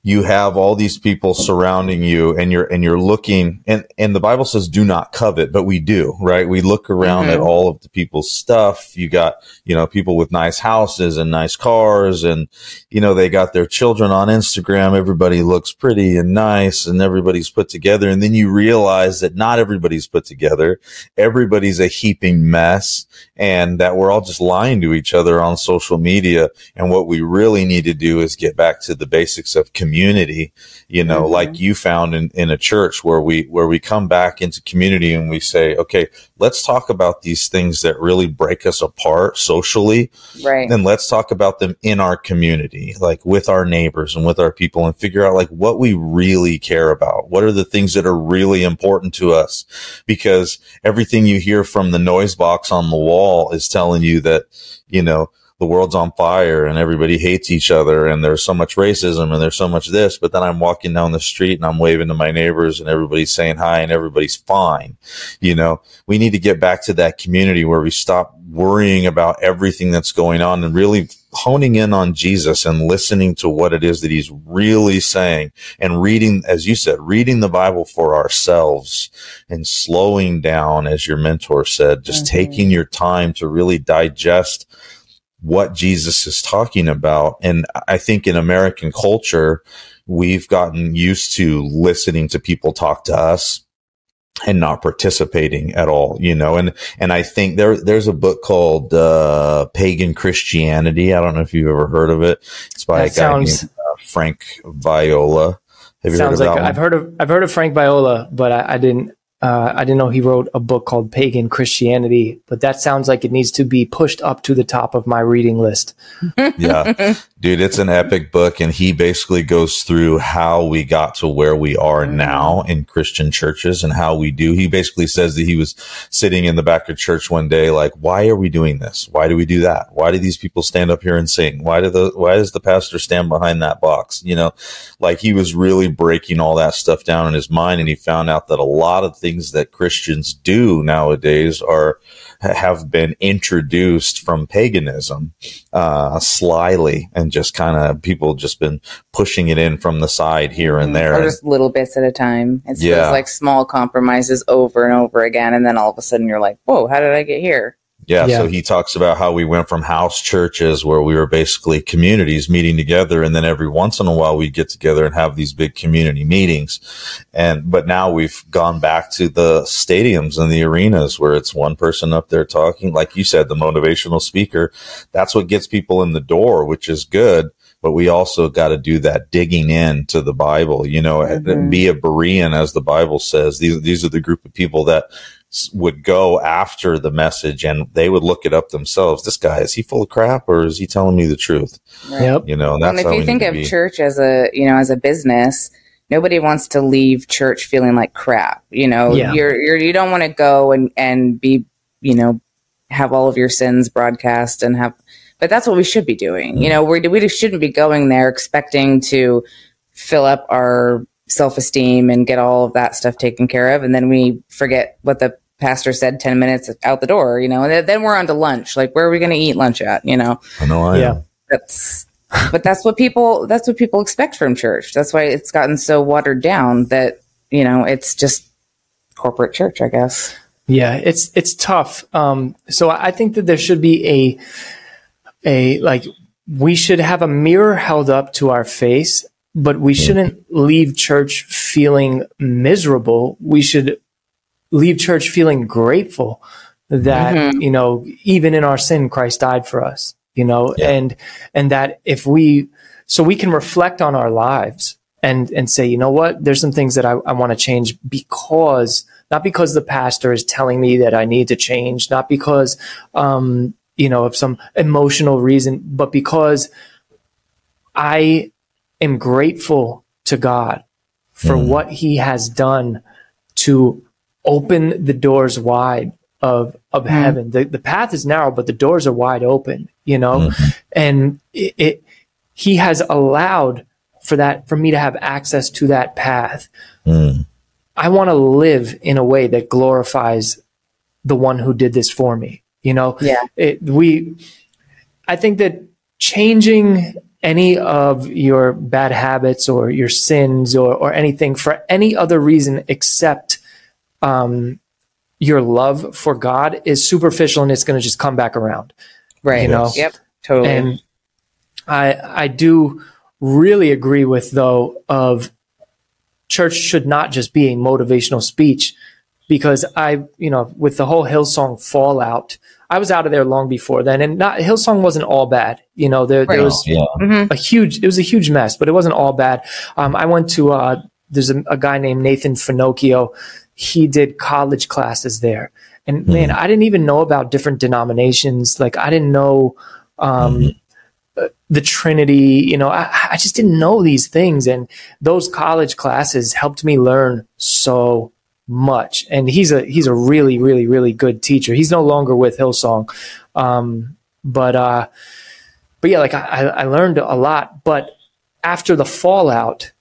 you have all these people surrounding you and you're and you're looking and and the bible says do not covet but we do right? We look around mm-hmm. at all of the people's stuff. You got you know people with nice houses and nice cars and you know they got their children on instagram. Everybody looks pretty and nice and everybody's put together. And then you realize that not everybody's put together. Everybody's a heaping mess and that we're all just lying to each other on social media. And what we really need to do is get back to the basics of community community, you know, mm-hmm. like you found in, in a church where we, where we come back into community and we say, okay, let's talk about these things that really break us apart socially. Right. And let's talk about them in our community, like with our neighbors and with our people and figure out like what we really care about. What are the things that are really important to us? Because everything you hear from the noise box on the wall is telling you that, you know, the world's on fire and everybody hates each other and there's so much racism and there's so much this. But then I'm walking down the street and I'm waving to my neighbors and everybody's saying hi and everybody's fine. You know, we need to get back to that community where we stop worrying about everything that's going on and really honing in on Jesus and listening to what it is that he's really saying and reading, as you said, reading the Bible for ourselves and slowing down, as your mentor said, just mm-hmm. taking your time to really digest what Jesus is talking about. And I think in American culture, we've gotten used to listening to people talk to us and not participating at all, you know, and, and I think there, there's a book called, uh, Pagan Christianity. I don't know if you've ever heard of it. It's by that a guy sounds, named uh, Frank Viola. Have you sounds heard of like I've heard of, I've heard of Frank Viola, but I, I didn't, uh, I didn't know he wrote a book called Pagan Christianity, but that sounds like it needs to be pushed up to the top of my reading list. yeah, dude, it's an epic book. And he basically goes through how we got to where we are now in Christian churches and how we do. He basically says that he was sitting in the back of church one day, like, why are we doing this? Why do we do that? Why do these people stand up here and sing? Why do the, why does the pastor stand behind that box? You know, like he was really breaking all that stuff down in his mind. And he found out that a lot of things things that Christians do nowadays are have been introduced from paganism uh, slyly and just kind of people just been pushing it in from the side here and mm-hmm. there. Or just little bits at a time. It's yeah. like small compromises over and over again. And then all of a sudden you're like, whoa, how did I get here? Yeah, yeah, so he talks about how we went from house churches where we were basically communities meeting together and then every once in a while we'd get together and have these big community meetings. And but now we've gone back to the stadiums and the arenas where it's one person up there talking like you said the motivational speaker. That's what gets people in the door, which is good but we also got to do that digging in to the Bible, you know, mm-hmm. be a Berean, as the Bible says. These, these are the group of people that would go after the message and they would look it up themselves. This guy, is he full of crap or is he telling me the truth? Right. Yep. You know, and if you think of be. church as a, you know, as a business, nobody wants to leave church feeling like crap. You know, yeah. you're, you're, you don't want to go and, and be, you know, have all of your sins broadcast and have, but that's what we should be doing. Mm-hmm. You know, we, we shouldn't be going there expecting to fill up our self esteem and get all of that stuff taken care of. And then we forget what the pastor said 10 minutes out the door, you know, and then we're on to lunch. Like, where are we going to eat lunch at? You know? I know. I yeah. Am. That's, but that's what people, that's what people expect from church. That's why it's gotten so watered down that, you know, it's just corporate church, I guess. Yeah. It's, it's tough. Um, so I think that there should be a, a, like, we should have a mirror held up to our face but we shouldn't leave church feeling miserable. We should leave church feeling grateful that, Mhm. you know, even in our sin, Christ died for us, you know, Yeah. and, and that if we, so we can reflect on our lives and, and say, you know what, there's some things that I, I want to change because, not because the pastor is telling me that I need to change, not because, um, you know, of some emotional reason, but because I am grateful to God for Mm. what he has done to open the doors wide of of heaven. The the path is narrow, but the doors are wide open, you know? And it, it he has allowed for that for me to have access to that path. Mm. I want to live in a way that glorifies the one who did this for me. You know, Yeah. it, we, I think that changing any of your bad habits or your sins or, or anything for any other reason except um, your love for God is superficial and it's going to just come back around. Right. You know? Yep. Totally. And I I do really agree with though of church should not just be a motivational speech because I you know with the whole Hillsong fallout I was out of there long before then and not Hillsong wasn't all bad you know there Right. there was Yeah. Mhm. a huge it was a huge mess but it wasn't all bad um, I went to uh, there's a, a guy named Nathan Finochio he did college classes there and man I didn't even know about different denominations like I didn't know um, uh, the Trinity. You know, I, I just didn't know these things, and those college classes helped me learn so much. And he's a he's a really really really good teacher. He's no longer with Hillsong, um, but uh, but yeah, like I I learned a lot. But after the fallout,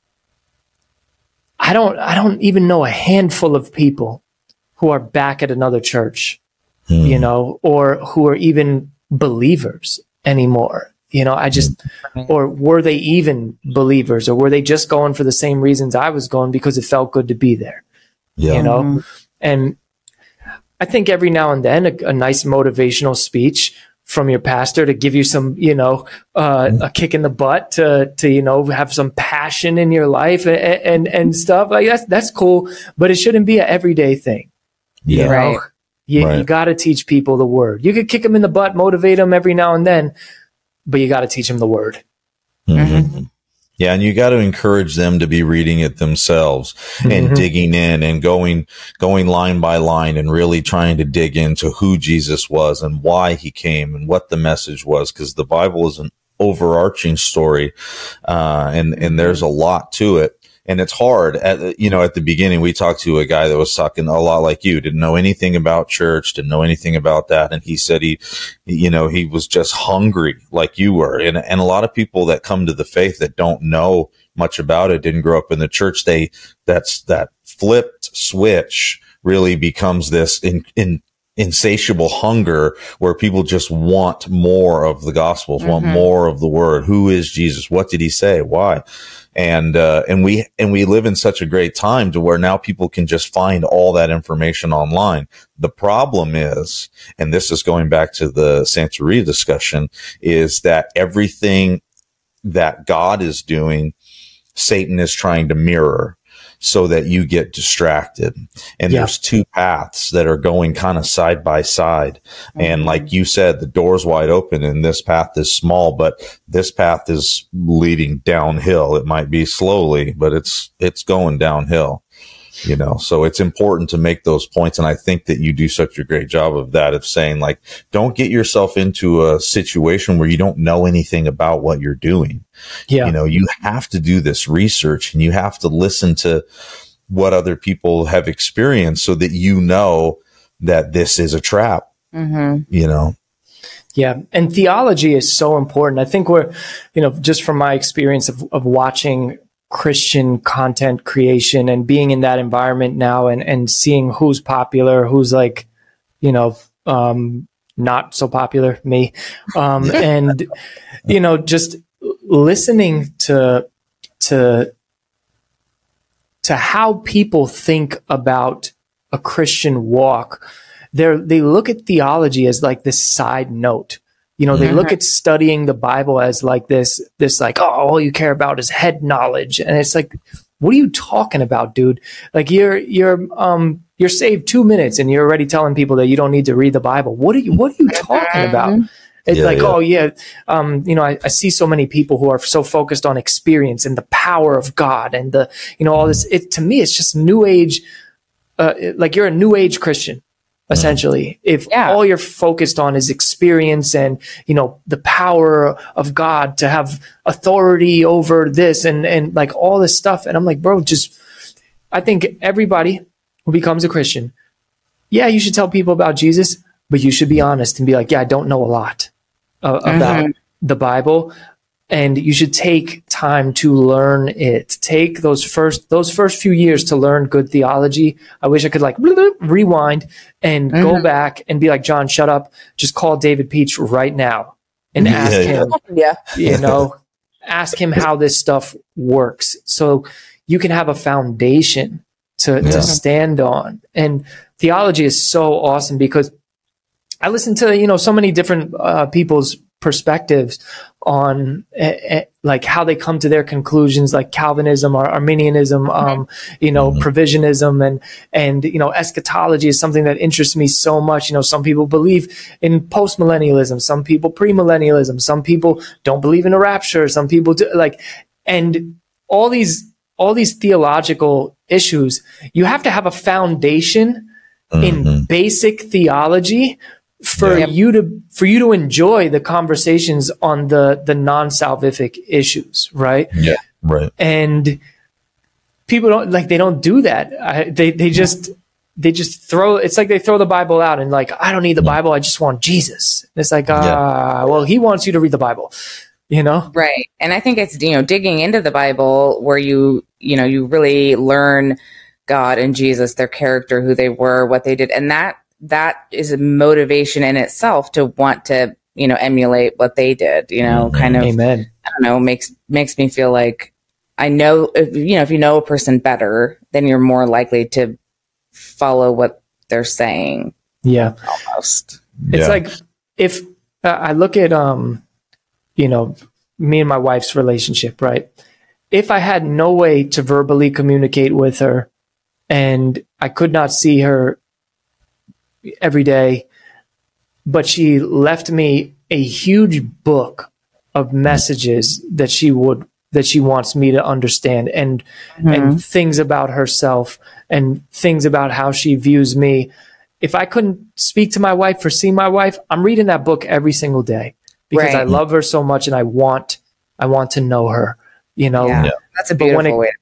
I don't I don't even know a handful of people who are back at another church Mm. you know, or who are even believers anymore. You know, I just, or were they even believers or were they just going for the same reasons I was going because it felt good to be there, Yeah. you know? And I think every now and then a, a nice motivational speech from your pastor to give you some, you know, uh, a kick in the butt to, to, you know, have some passion in your life and, and, and stuff like that's, that's cool, but it shouldn't be an everyday thing. Yeah. You Right. know, you, Right. you got to teach people the word. You could kick them in the butt, motivate them every now and then, but you got to teach them the word. Mhm. Yeah, and you got to encourage them to be reading it themselves and Mhm. digging in and going going line by line and really trying to dig into who Jesus was and why he came and what the message was because the Bible is an overarching story uh, and and there's a lot to it and it's hard at you know at the beginning we talked to a guy that was talking a lot like you didn't know anything about church didn't know anything about that. And he said he you know he was just hungry like you were. And and a lot of people that come to the faith that don't know much about it didn't grow up in the church they that's that flipped switch really becomes this in in insatiable hunger where people just want more of the gospels want Mhm. more of the word. Who is jesus? What did he say? Why? And uh, and we and we live in such a great time to where now people can just find all that information online. The problem is, and this is going back to the Santeria discussion, is that everything that God is doing, Satan is trying to mirror so that you get distracted. And Yeah. there's two paths that are going kind of side by side. And mm-hmm. like you said, the door's wide open and this path is small, but this path is leading downhill. It might be slowly, but it's, it's going downhill, you know, so it's important to make those points. And I think that you do such a great job of that, of saying like, don't get yourself into a situation where you don't know anything about what you're doing. Yeah. You know, you have to do this research and you have to listen to what other people have experienced so that you know that this is a trap, Mm-hmm. you know? Yeah. And theology is so important. I think we're, you know, just from my experience of, of watching Christian content creation and being in that environment now and, and seeing who's popular, who's like, you know, um, not so popular, me. Um, and, you know, just listening to, to, to how people think about a Christian walk, they they look at theology as like this side note. You know, they mm-hmm. look at studying the Bible as like this, this like, oh, all you care about is head knowledge. And it's like, what are you talking about, dude? Like you're, you're, um, you're saved two minutes and you're already telling people that you don't need to read the Bible. What are you, what are you talking about? Mm-hmm. It's yeah, like, yeah. oh yeah, um, you know, I, I, see so many people who are so focused on experience and the power of God and the, you know, all this. It to me, it's just new age. Uh, like you're a new age Christian, essentially. If yeah. all you're focused on is experience and you know the power of God to have authority over this and and like all this stuff, and I'm like, bro, just I think everybody who becomes a Christian, yeah, you should tell people about Jesus, but you should be honest and be like, yeah, I don't know a lot uh, about mm-hmm. the Bible, and you should take time to learn it. Take those first those first few years to learn good theology. I wish I could like rewind and mm-hmm. go back and be like, Jon, shut up. Just call David Peach right now and ask yeah, him. Yeah. You know, ask him how this stuff works, so you can have a foundation to, yeah. to stand on. And theology is so awesome because I listen to you know so many different uh, people's perspectives on uh, uh, like how they come to their conclusions, like Calvinism or Arminianism, um, you know, mm-hmm. provisionism, and and you know, eschatology is something that interests me so much. You know, some people believe in postmillennialism, some people premillennialism, some people don't believe in a rapture, some people do like, and all these all these theological issues, you have to have a foundation mm-hmm. in basic theology for yeah. you to for you to enjoy the conversations on the the non-salvific issues, right? Yeah, right. And people don't like they don't do that. I, they they just they just throw it's like they throw the Bible out and like I don't need the Bible, I just want Jesus. And it's like ah, uh, yeah. well, he wants you to read the Bible. You know? Right. And I think it's you know digging into the Bible where you you know you really learn God and Jesus, their character, who they were, what they did. And that that is a motivation in itself to want to, you know, emulate what they did, you know, mm-hmm. kind of, Amen. I don't know, makes, makes me feel like I know, if, you know, if you know a person better, then you're more likely to follow what they're saying. Yeah. Almost. It's yeah. like if uh, I look at, um, you know, me and my wife's relationship, right? If I had no way to verbally communicate with her and I could not see her every day, but she left me a huge book of messages that she would that she wants me to understand and mm-hmm. and things about herself and things about how she views me. If I couldn't speak to my wife or see my wife, I'm reading that book every single day because right. I love her so much and I want I want to know her. You know, yeah. that's a beautiful when it, way.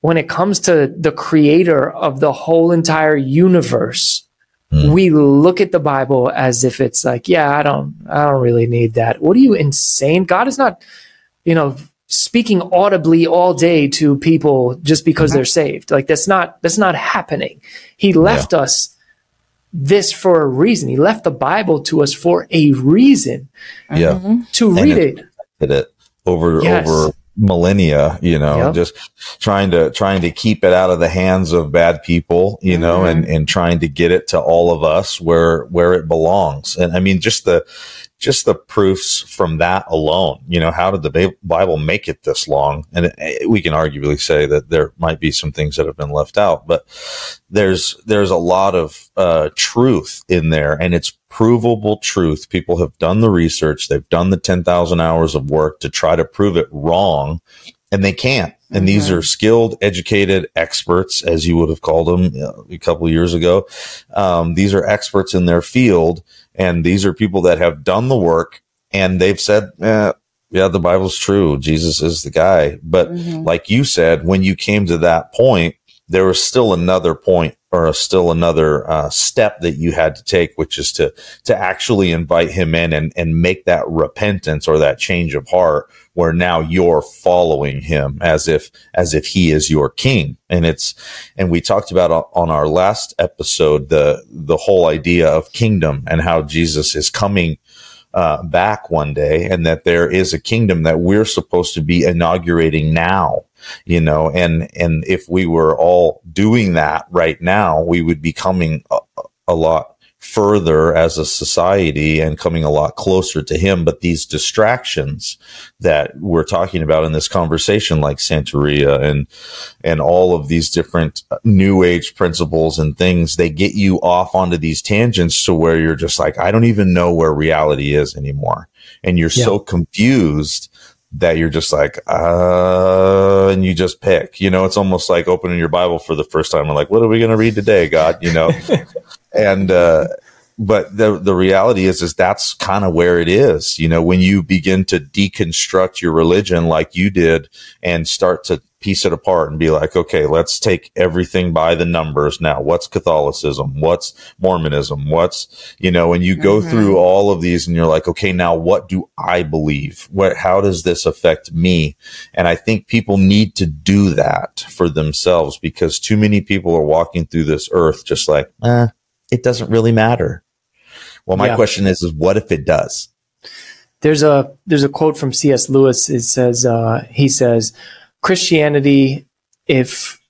When it comes to the creator of the whole entire universe, Mm. We look at the Bible as if it's like, yeah, I don't, I don't really need that. What are you insane? God is not, you know, speaking audibly all day to people just because mm-hmm. they're saved. Like that's not, that's not happening. He left yeah. us this for a reason. He left the Bible to us for a reason. Yeah. To and read it. it over, yes. over millennia, you know, yep. just trying to, trying to keep it out of the hands of bad people, you know, mm-hmm. and, and trying to get it to all of us where, where it belongs. And I mean, just the, just the proofs from that alone, you know, how did the Bible make it this long? And we can arguably say that there might be some things that have been left out, but there's, there's a lot of, uh, truth in there and it's provable truth. People have done the research. They've done the 10,000 hours of work to try to prove it wrong and they can't. And mm-hmm. these are skilled, educated experts, as you would have called them a couple years ago. Um, these are experts in their field, and these are people that have done the work, and they've said, eh, "Yeah, the Bible's true. Jesus is the guy." But mm-hmm. like you said, when you came to that point, there was still another point or still another uh, step that you had to take, which is to to actually invite him in and and make that repentance or that change of heart, where now you're following him as if as if he is your king. And it's and we talked about on our last episode the the whole idea of kingdom and how Jesus is coming uh, back one day, and that there is a kingdom that we're supposed to be inaugurating now you know, and, and if we were all doing that right now, we would be coming a, a lot further as a society and coming a lot closer to him. But these distractions that we're talking about in this conversation, like Santeria and, and all of these different new age principles and things, they get you off onto these tangents to where you're just like, I don't even know where reality is anymore. And you're yeah. so confused that you're just like, uh, and you just pick, you know, it's almost like opening your Bible for the first time and like, what are we going to read today, God? You know, and, uh, but the the reality is is that's kind of where it is you know when you begin to deconstruct your religion like you did and start to piece it apart and be like okay let's take everything by the numbers now. What's catholicism? What's mormonism? What's you know and you go mm-hmm. through all of these and you're like okay now what do i believe? What how does this affect me? And i think people need to do that for themselves because too many people are walking through this earth just like eh it doesn't really matter. Well, my yeah. question is, is what if it does? There's a there's a quote from C.S. Lewis. It says uh, he says Christianity, if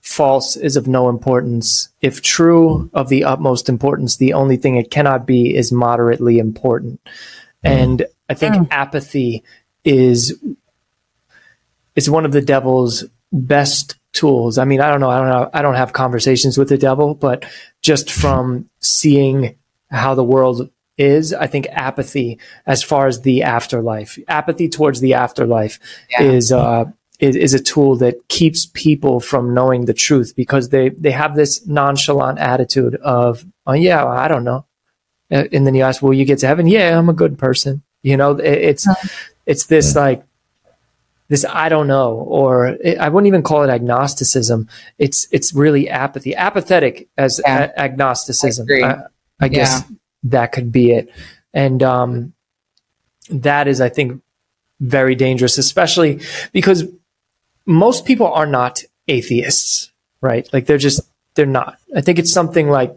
false, is of no importance. If true, of the utmost importance. The only thing it cannot be is moderately important. Mm. And I think mm. apathy is is one of the devil's best tools. I mean, I don't know. I don't know. I don't have conversations with the devil, but just from seeing how the world is, I think apathy as far as the afterlife, apathy towards the afterlife yeah. is, uh, is, is a tool that keeps people from knowing the truth because they, they have this nonchalant attitude of, oh yeah, well, I don't know. And then you ask, will you get to heaven? Yeah, I'm a good person. You know, it's, it's this like, this I don't know, or it, I wouldn't even call it agnosticism. It's it's really apathy, apathetic as yeah. a- agnosticism. I, I, I guess yeah. that could be it, and um, that is, I think, very dangerous, especially because most people are not atheists, right? Like they're just they're not. I think it's something like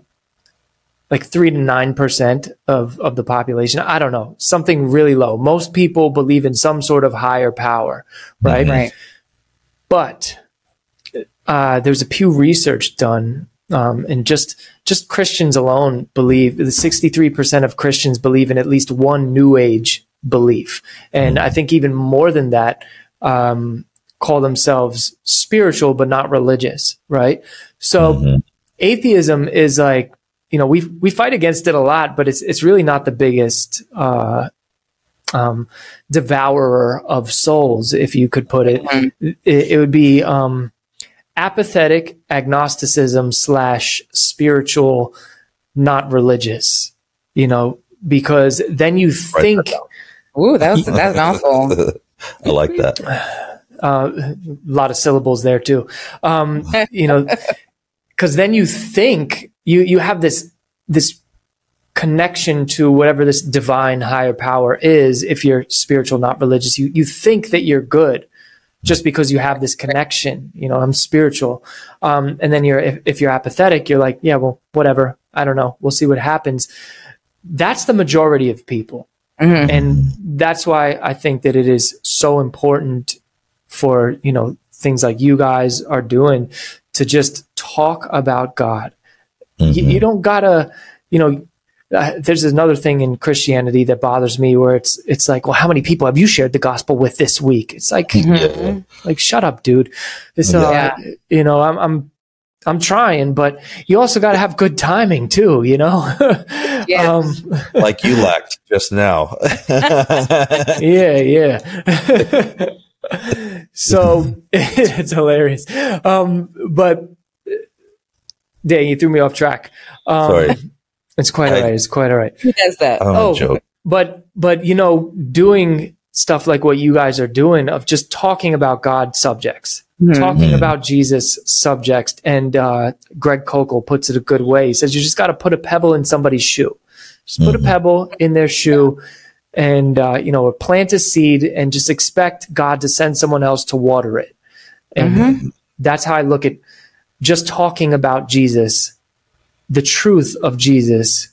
like three to nine percent of of the population. I don't know, something really low. Most people believe in some sort of higher power, right? Mm-hmm. Right. But uh, there's a Pew research done, um, and just just Christians alone believe the 63 percent of Christians believe in at least one New Age belief, and mm-hmm. I think even more than that. Um, call themselves spiritual but not religious right so mm-hmm. atheism is like you know, we we fight against it a lot, but it's it's really not the biggest uh, um, devourer of souls, if you could put it. Mm-hmm. It, it, would be um, apathetic agnosticism slash spiritual, not religious. You know, because then you think. Ooh, that was that's awful. I like that. Uh, a lot of syllables there too. Um, you know, because then you think you you have this this connection to whatever this divine higher power is if you're spiritual not religious. You you think that you're good just because you have this connection you know i'm spiritual. Um, and then you're if, if you're apathetic you're like yeah well whatever. I don't know. We'll see what happens. That's the majority of people. Mm-hmm. and that's why i think that it is so important for you know things like you guys are doing to just talk about god Mm-hmm. You, you, don't gotta, you know. Uh, there's another thing in Christianity that bothers me where it's it's like, well, how many people have you shared the gospel with this week? It's like, mm-hmm. like shut up, dude. This, uh, yeah. you know, I'm I'm I'm trying, but you also got to have good timing too, you know? yeah. Um, like you lacked just now. yeah, yeah. so it's hilarious. Um, but Dang, you threw me off track. Um, Sorry. It's quite I, all right. It's quite all right. Who does that? Oh, joke. but but you know, doing stuff like what you guys are doing of just talking about God subjects, mm-hmm. talking mm-hmm. about Jesus subjects, and uh, Greg Koukl puts it a good way. He says you just got to put a pebble in somebody's shoe. Just put mm-hmm. a pebble in their shoe. And uh, you know, plant a seed and just expect God to send someone else to water it. And mm-hmm. that's how I look at just talking about Jesus, the truth of Jesus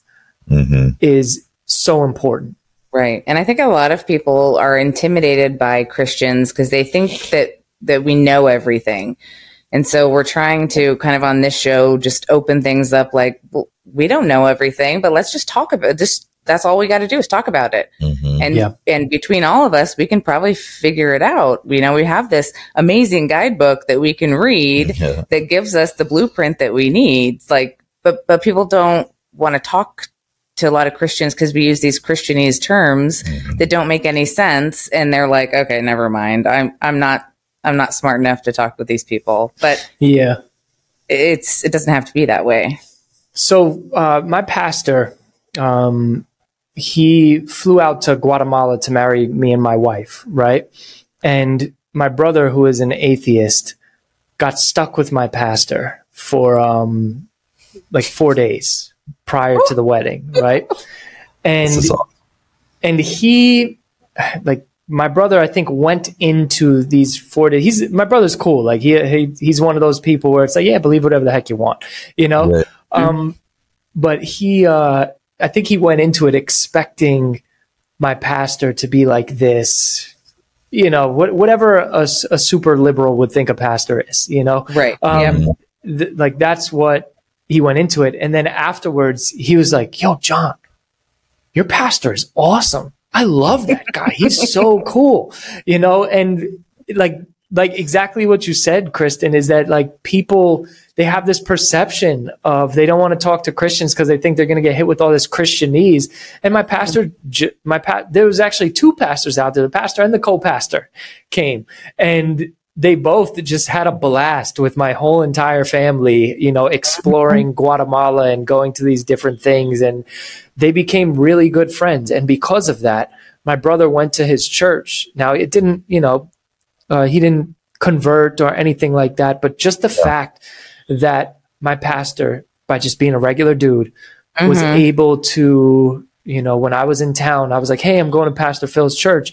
mm-hmm. is so important. Right. And I think a lot of people are intimidated by Christians because they think that that we know everything. And so we're trying to kind of on this show just open things up like well, we don't know everything, but let's just talk about just that's all we got to do is talk about it. Mhm. And Yeah. and between all of us, we can probably figure it out. You know, we have this amazing guidebook that we can read Yeah. that gives us the blueprint that we need. It's like, but but people don't want to talk to a lot of Christians because we use these Christianese terms Mhm. that don't make any sense, and they're like, okay, never mind. I'm I'm not I'm not smart enough to talk with these people, but Yeah. it's it doesn't have to be that way. So uh, my pastor, um, he flew out to Guatemala to marry me and my wife, right? And my brother, who is an atheist, got stuck with my pastor for um, like four days prior to the wedding, right? And and he like my brother i think went into these four days he's my brother's cool like he, he he's one of those people where it's like yeah believe whatever the heck you want you know Right. um but he uh i think he went into it expecting my pastor to be like this you know what, whatever a super liberal would think a pastor is you know? Right. um, Yep. th- like that's what he went into it. And then afterwards he was like yo Jon your pastor is awesome. I love that guy. He's so cool. You know and like like exactly what you said kristen is that like people they have this perception of they don't want to talk to christians because they think they're going to get hit with all this christianese and my pastor my pa- there was actually two pastors out there the pastor and the co-pastor came and they both just had a blast with my whole entire family, you know, exploring Guatemala and going to these different things. And they became really good friends. And because of that, my brother went to his church. Now, it didn't, you know, uh, he didn't convert or anything like that, but just the fact that my pastor, by just being a regular dude, was Mhm. able to, you know, when I was in town, I was like, hey, I'm going to Pastor Phil's church.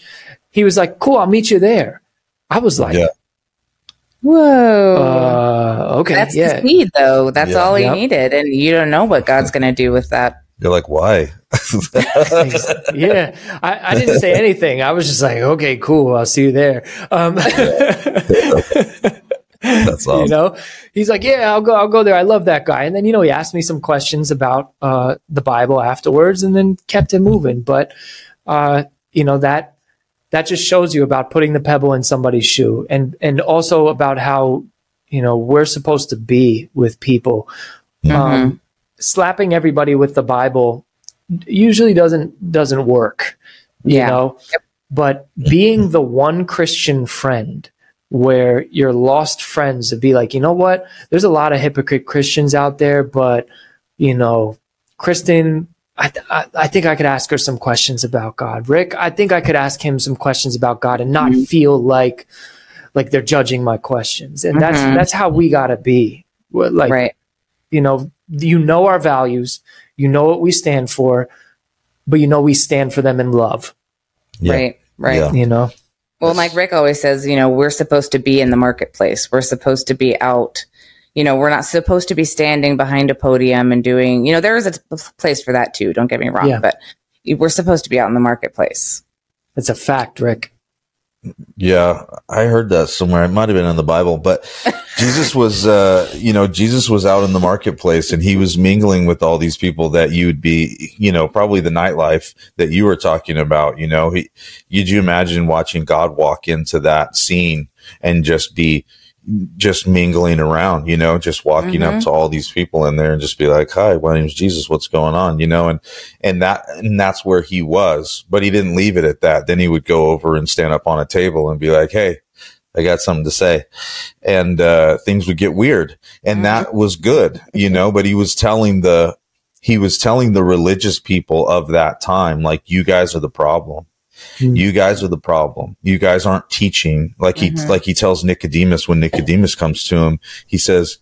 He was like, cool, I'll meet you there. I was like, Yeah. Whoa. uh, okay, That's yeah. the seed, though. That's Yeah. all he Yep. needed, and you don't know what God's going to do with that. You're like, why? yeah, I, I didn't say anything. I was just like, okay, cool. I'll see you there. Um, That's awesome. you know, he's like, yeah, I'll go, I'll go there. I love that guy. And then, you know, he asked me some questions about, uh, the Bible afterwards and then kept it moving. But, uh, you know, that, that just shows you about putting the pebble in somebody's shoe and, and also about how, you know, we're supposed to be with people. Um, slapping everybody with the Bible usually doesn't, doesn't work, you Yeah. know, but being the one Christian friend where your lost friends would be like, you know what? There's a lot of hypocrite Christians out there, but you know, Kristen, I, th- I, I think I could ask her some questions about God. Rick, I think I could ask him some questions about God and not feel like like they're judging my questions. And that's Mhm. that's how we gotta be. Like right. you know, you know our values, you know what we stand for, but you know we stand for them in love. Yeah. Right. Right. Yeah. You know, Well, like Rick always says, you know, we're supposed to be in the marketplace. We're supposed to be out. You know, we're not supposed to be standing behind a podium and doing, you know, there is a place for that too. Don't get me wrong, Yeah. but we're supposed to be out in the marketplace. it's a fact, Rick. Yeah, I heard that somewhere. It might have been in the Bible, but Jesus was, uh, you know, Jesus was out in the marketplace and he was mingling with all these people that you would be, you know, probably the nightlife that you were talking about. You know, he, could you imagine watching God walk into that scene and just be just mingling around, you know, just walking up Mhm. to all these people in there and just be like, "Hi, my name's Jesus. What's going on?" You know, and and that and that's where he was, but he didn't leave it at that. Then he would go over and stand up on a table and be like, "Hey, I got something to say," and uh, things would get weird, and that was good, you know. But he was telling the he was telling the religious people of that time, like, "You guys are the problem." Hmm. You guys are the problem. You guys aren't teaching like he Mhm. like he tells Nicodemus when Nicodemus comes to him. He says,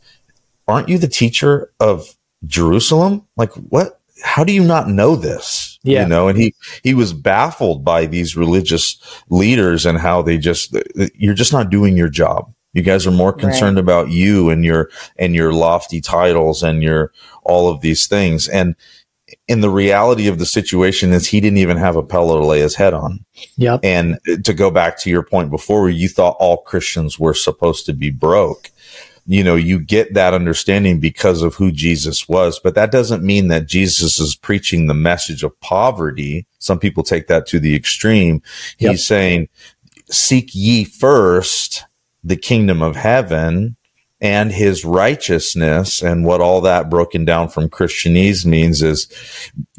"Aren't you the teacher of Jerusalem? Like what? How do you not know this?" Yeah. You know, and he he was baffled by these religious leaders and how they just you're just not doing your job. You guys are more Right. concerned about you and your and your lofty titles and your all of these things. And in the reality of the situation is he didn't even have a pillow to lay his head on. Yep. And to go back to your point before, where you thought all Christians were supposed to be broke, you know, you get that understanding because of who Jesus was. But that doesn't mean that Jesus is preaching the message of poverty. Some people take that to the extreme. Yep. He's saying, seek ye first the kingdom of heaven and his righteousness and what all that broken down from Christianese means is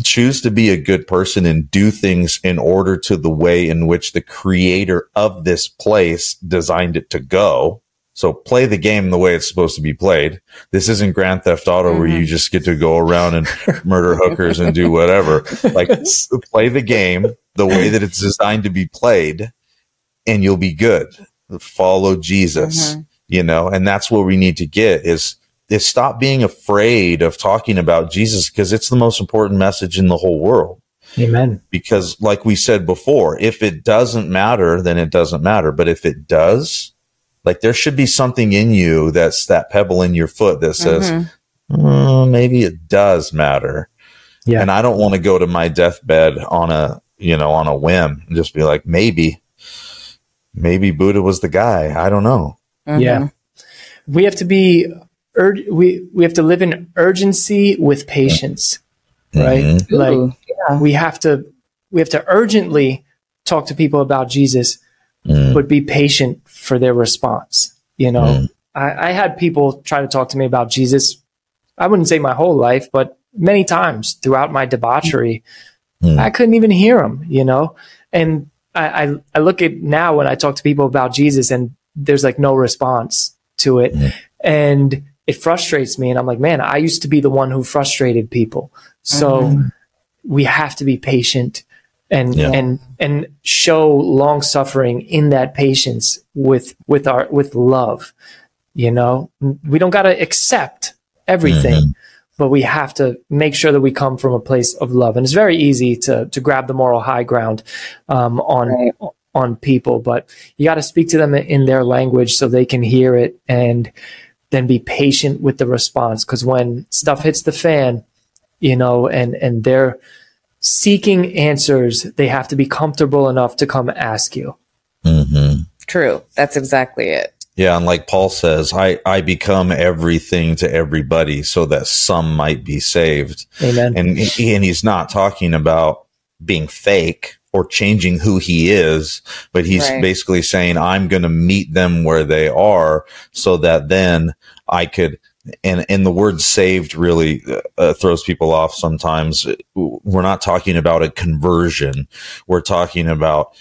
choose to be a good person and do things in order to the way in which the creator of this place designed it to go. So play the game the way it's supposed to be played. This isn't Grand Theft Auto mm-hmm. where you mm-hmm. just get to go around and murder hookers and do whatever. Like play the game the way that it's designed to be played and you'll be good. Follow Jesus. Mm-hmm you know, and that's what we need to get is is stop being afraid of talking about Jesus because it's the most important message in the whole world. Amen. Because like we said before, if it doesn't matter, then it doesn't matter. But if it does, like there should be something in you that's that pebble in your foot that says, mm-hmm. mm, maybe it does matter. Yeah. And I don't want to go to my deathbed on a, you know, on a whim and just be like, maybe, maybe Buddha was the guy. I don't know. Mm-hmm. Yeah. We have to be, ur- we, we have to live in urgency with patience, right? Mm-hmm. Like Ooh, yeah. we have to, we have to urgently talk to people about Jesus, mm. but be patient for their response. You know, mm. I, I had people try to talk to me about Jesus. I wouldn't say my whole life, but many times throughout my debauchery, mm. I couldn't even hear them, you know? And I, I, I, look at now when I talk to people about Jesus and there's like no response to it. Mm-hmm. And it frustrates me. And I'm like, man, I used to be the one who frustrated people. So mm-hmm. we have to be patient and, yeah. and, and show long suffering in that patience with, with our, with love. You know, we don't got to accept everything. Mm-hmm but we have to make sure that we come from a place of love. And it's very easy to to grab the moral high ground um, on right on people, but you got to speak to them in their language so they can hear it and then be patient with the response. Cause when stuff hits the fan, you know, and, and they're seeking answers, they have to be comfortable enough to come ask you. Mm-hmm. True. That's exactly it. Yeah, and like Paul says, I, I become everything to everybody so that some might be saved. Amen. And and he's not talking about being fake or changing who he is, but he's right. basically saying, I'm going to meet them where they are so that then I could, and, and the word saved really uh, throws people off sometimes. We're not talking about a conversion. We're talking about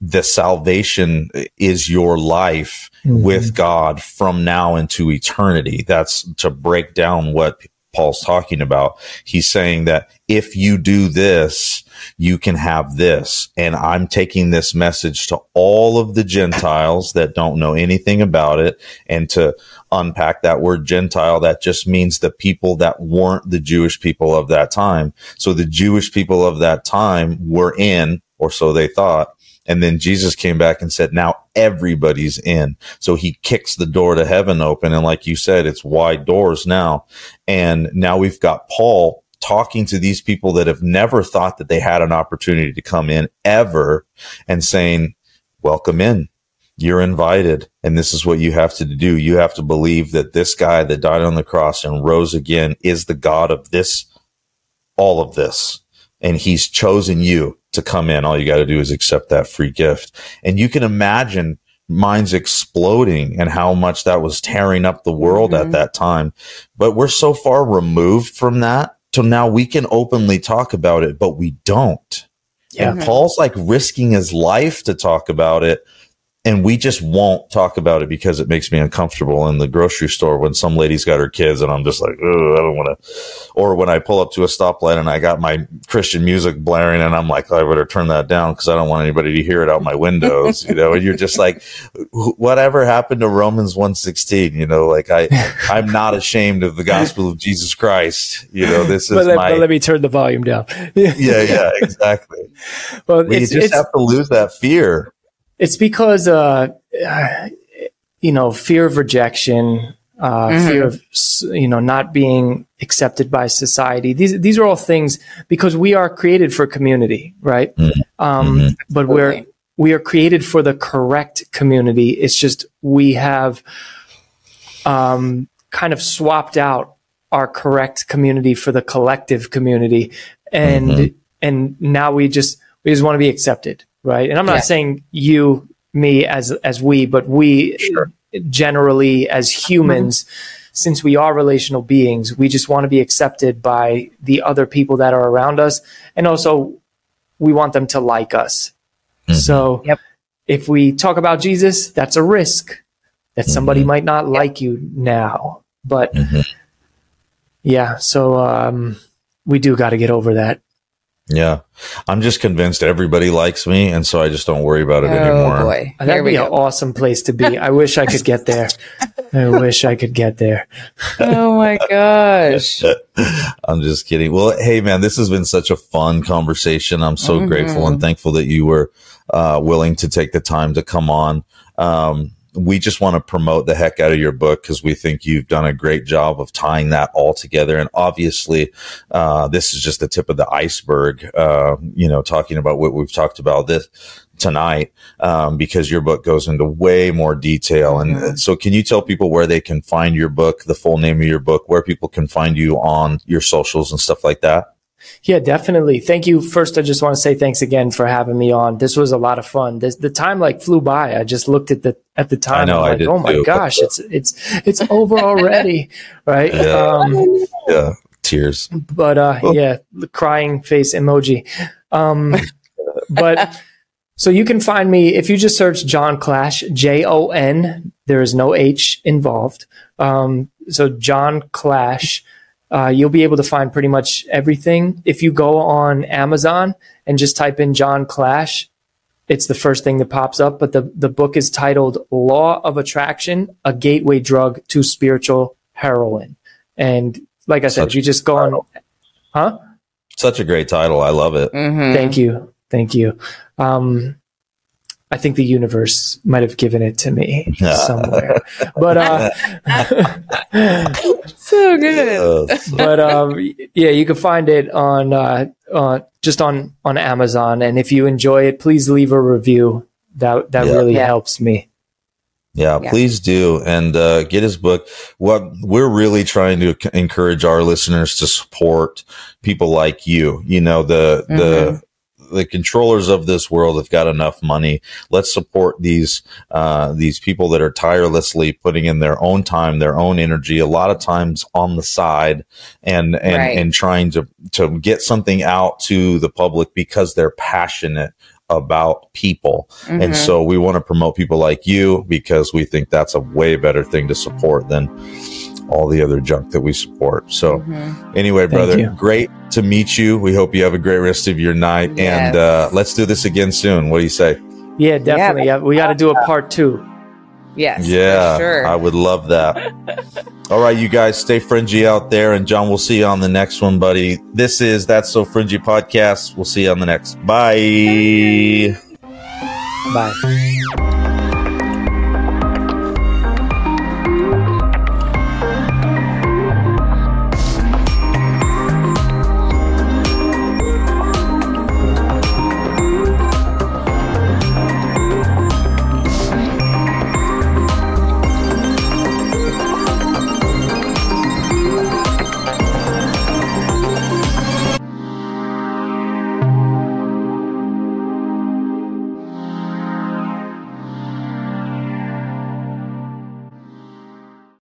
the salvation is your life mm-hmm. with God from now into eternity. That's to break down what Paul's talking about. He's saying that if you do this, you can have this. And I'm taking this message to all of the Gentiles that don't know anything about it. And to unpack that word Gentile, that just means the people that weren't the Jewish people of that time. So the Jewish people of that time were in, or so they thought, and then Jesus came back and said, now everybody's in. So he kicks the door to heaven open. And like you said, it's wide doors now. And now we've got Paul talking to these people that have never thought that they had an opportunity to come in ever and saying, welcome in. You're invited. And this is what you have to do. You have to believe that this guy that died on the cross and rose again is the God of this, all of this. And he's chosen you to come in. All you got to do is accept that free gift. And you can imagine minds exploding and how much that was tearing up the world mm-hmm. at that time. But we're so far removed from that. So now we can openly talk about it, but we don't. Yeah. And Paul's like risking his life to talk about it and we just won't talk about it because it makes me uncomfortable in the grocery store when some lady's got her kids and I'm just like, oh, I don't want to. Or when I pull up to a stoplight and I got my Christian music blaring and I'm like, I better turn that down because I don't want anybody to hear it out my windows, you know. And you're just like, whatever happened to Romans 116? You know, like I, I'm not ashamed of the gospel of Jesus Christ. You know, this is but let, my. But let me turn the volume down. yeah, yeah, exactly. Well, we just have to lose that fear. It's because, uh, you know, fear of rejection, uh, mm-hmm. fear of, you know, not being accepted by society. These, these are all things because we are created for community, right? Mm-hmm. Um, mm-hmm. but we're, we are created for the correct community. It's just we have um, kind of swapped out our correct community for the collective community, and mm-hmm. and now we just we just want to be accepted, right? And I'm not yeah. saying you, me as as we, but we sure. generally as humans. Mm-hmm. Since we are relational beings, we just want to be accepted by the other people that are around us. And also, we want them to like us. Mm-hmm. So, yep. if we talk about Jesus, that's a risk that somebody mm-hmm. might not like you now. But mm-hmm. yeah, so um, we do got to get over that. Yeah. I'm just convinced everybody likes me. And so I just don't worry about it anymore. oh, anymore. Boy. That'd be an awesome place to be. I wish I could get there. I wish I could get there. oh my gosh. I'm just kidding. Well, hey, man, this has been such a fun conversation. I'm so mm-hmm. grateful and thankful that you were uh, willing to take the time to come on. Um, we just want to promote the heck out of your book because we think you've done a great job of tying that all together. And obviously, uh, this is just the tip of the iceberg, uh, you know, talking about what we've talked about this tonight, um, because your book goes into way more detail. And mm-hmm. so can you tell people where they can find your book, the full name of your book, where people can find you on your socials and stuff like that? Yeah, definitely. Thank you. First, I just want to say thanks again for having me on. This was a lot of fun. This, the time like flew by. I just looked at the at the time. I know, I'm like, oh my too. gosh, it's it's it's over already, right? Yeah. Um, yeah, tears. But uh, oh. yeah, the crying face emoji. Um, but so you can find me if you just search Jon Clash, J O N. There is no H involved. Um, so Jon Clash. Uh, you'll be able to find pretty much everything. If you go on Amazon and just type in Jon Clash, it's the first thing that pops up. But the, the book is titled Law of Attraction, a gateway drug to spiritual heroin. And like I said, Such you just go on, huh? Such a great title. I love it. Mm-hmm. Thank you. Thank you. Um, I think the universe might have given it to me somewhere. but uh so good. but um yeah, you can find it on uh, uh just on on Amazon and if you enjoy it, please leave a review. That that yeah. really yeah. helps me. Yeah, yeah, please do and uh, get his book. What we're really trying to encourage our listeners to support people like you. You know the mm-hmm. the the controllers of this world have got enough money. Let's support these uh, these people that are tirelessly putting in their own time, their own energy, a lot of times on the side, and and right. and trying to to get something out to the public because they're passionate about people. Mm-hmm. And so we want to promote people like you because we think that's a way better thing to support than all the other junk that we support. So, mm-hmm. anyway, brother, great to meet you. We hope you have a great rest of your night, yes. and uh, let's do this again soon. What do you say? Yeah, definitely. Yeah, we got to do a part two. Yes. Yeah, sure. I would love that. All right, you guys, stay fringy out there, and Jon, we'll see you on the next one, buddy. This is That's So Fringy podcast. We'll see you on the next. Bye. Bye.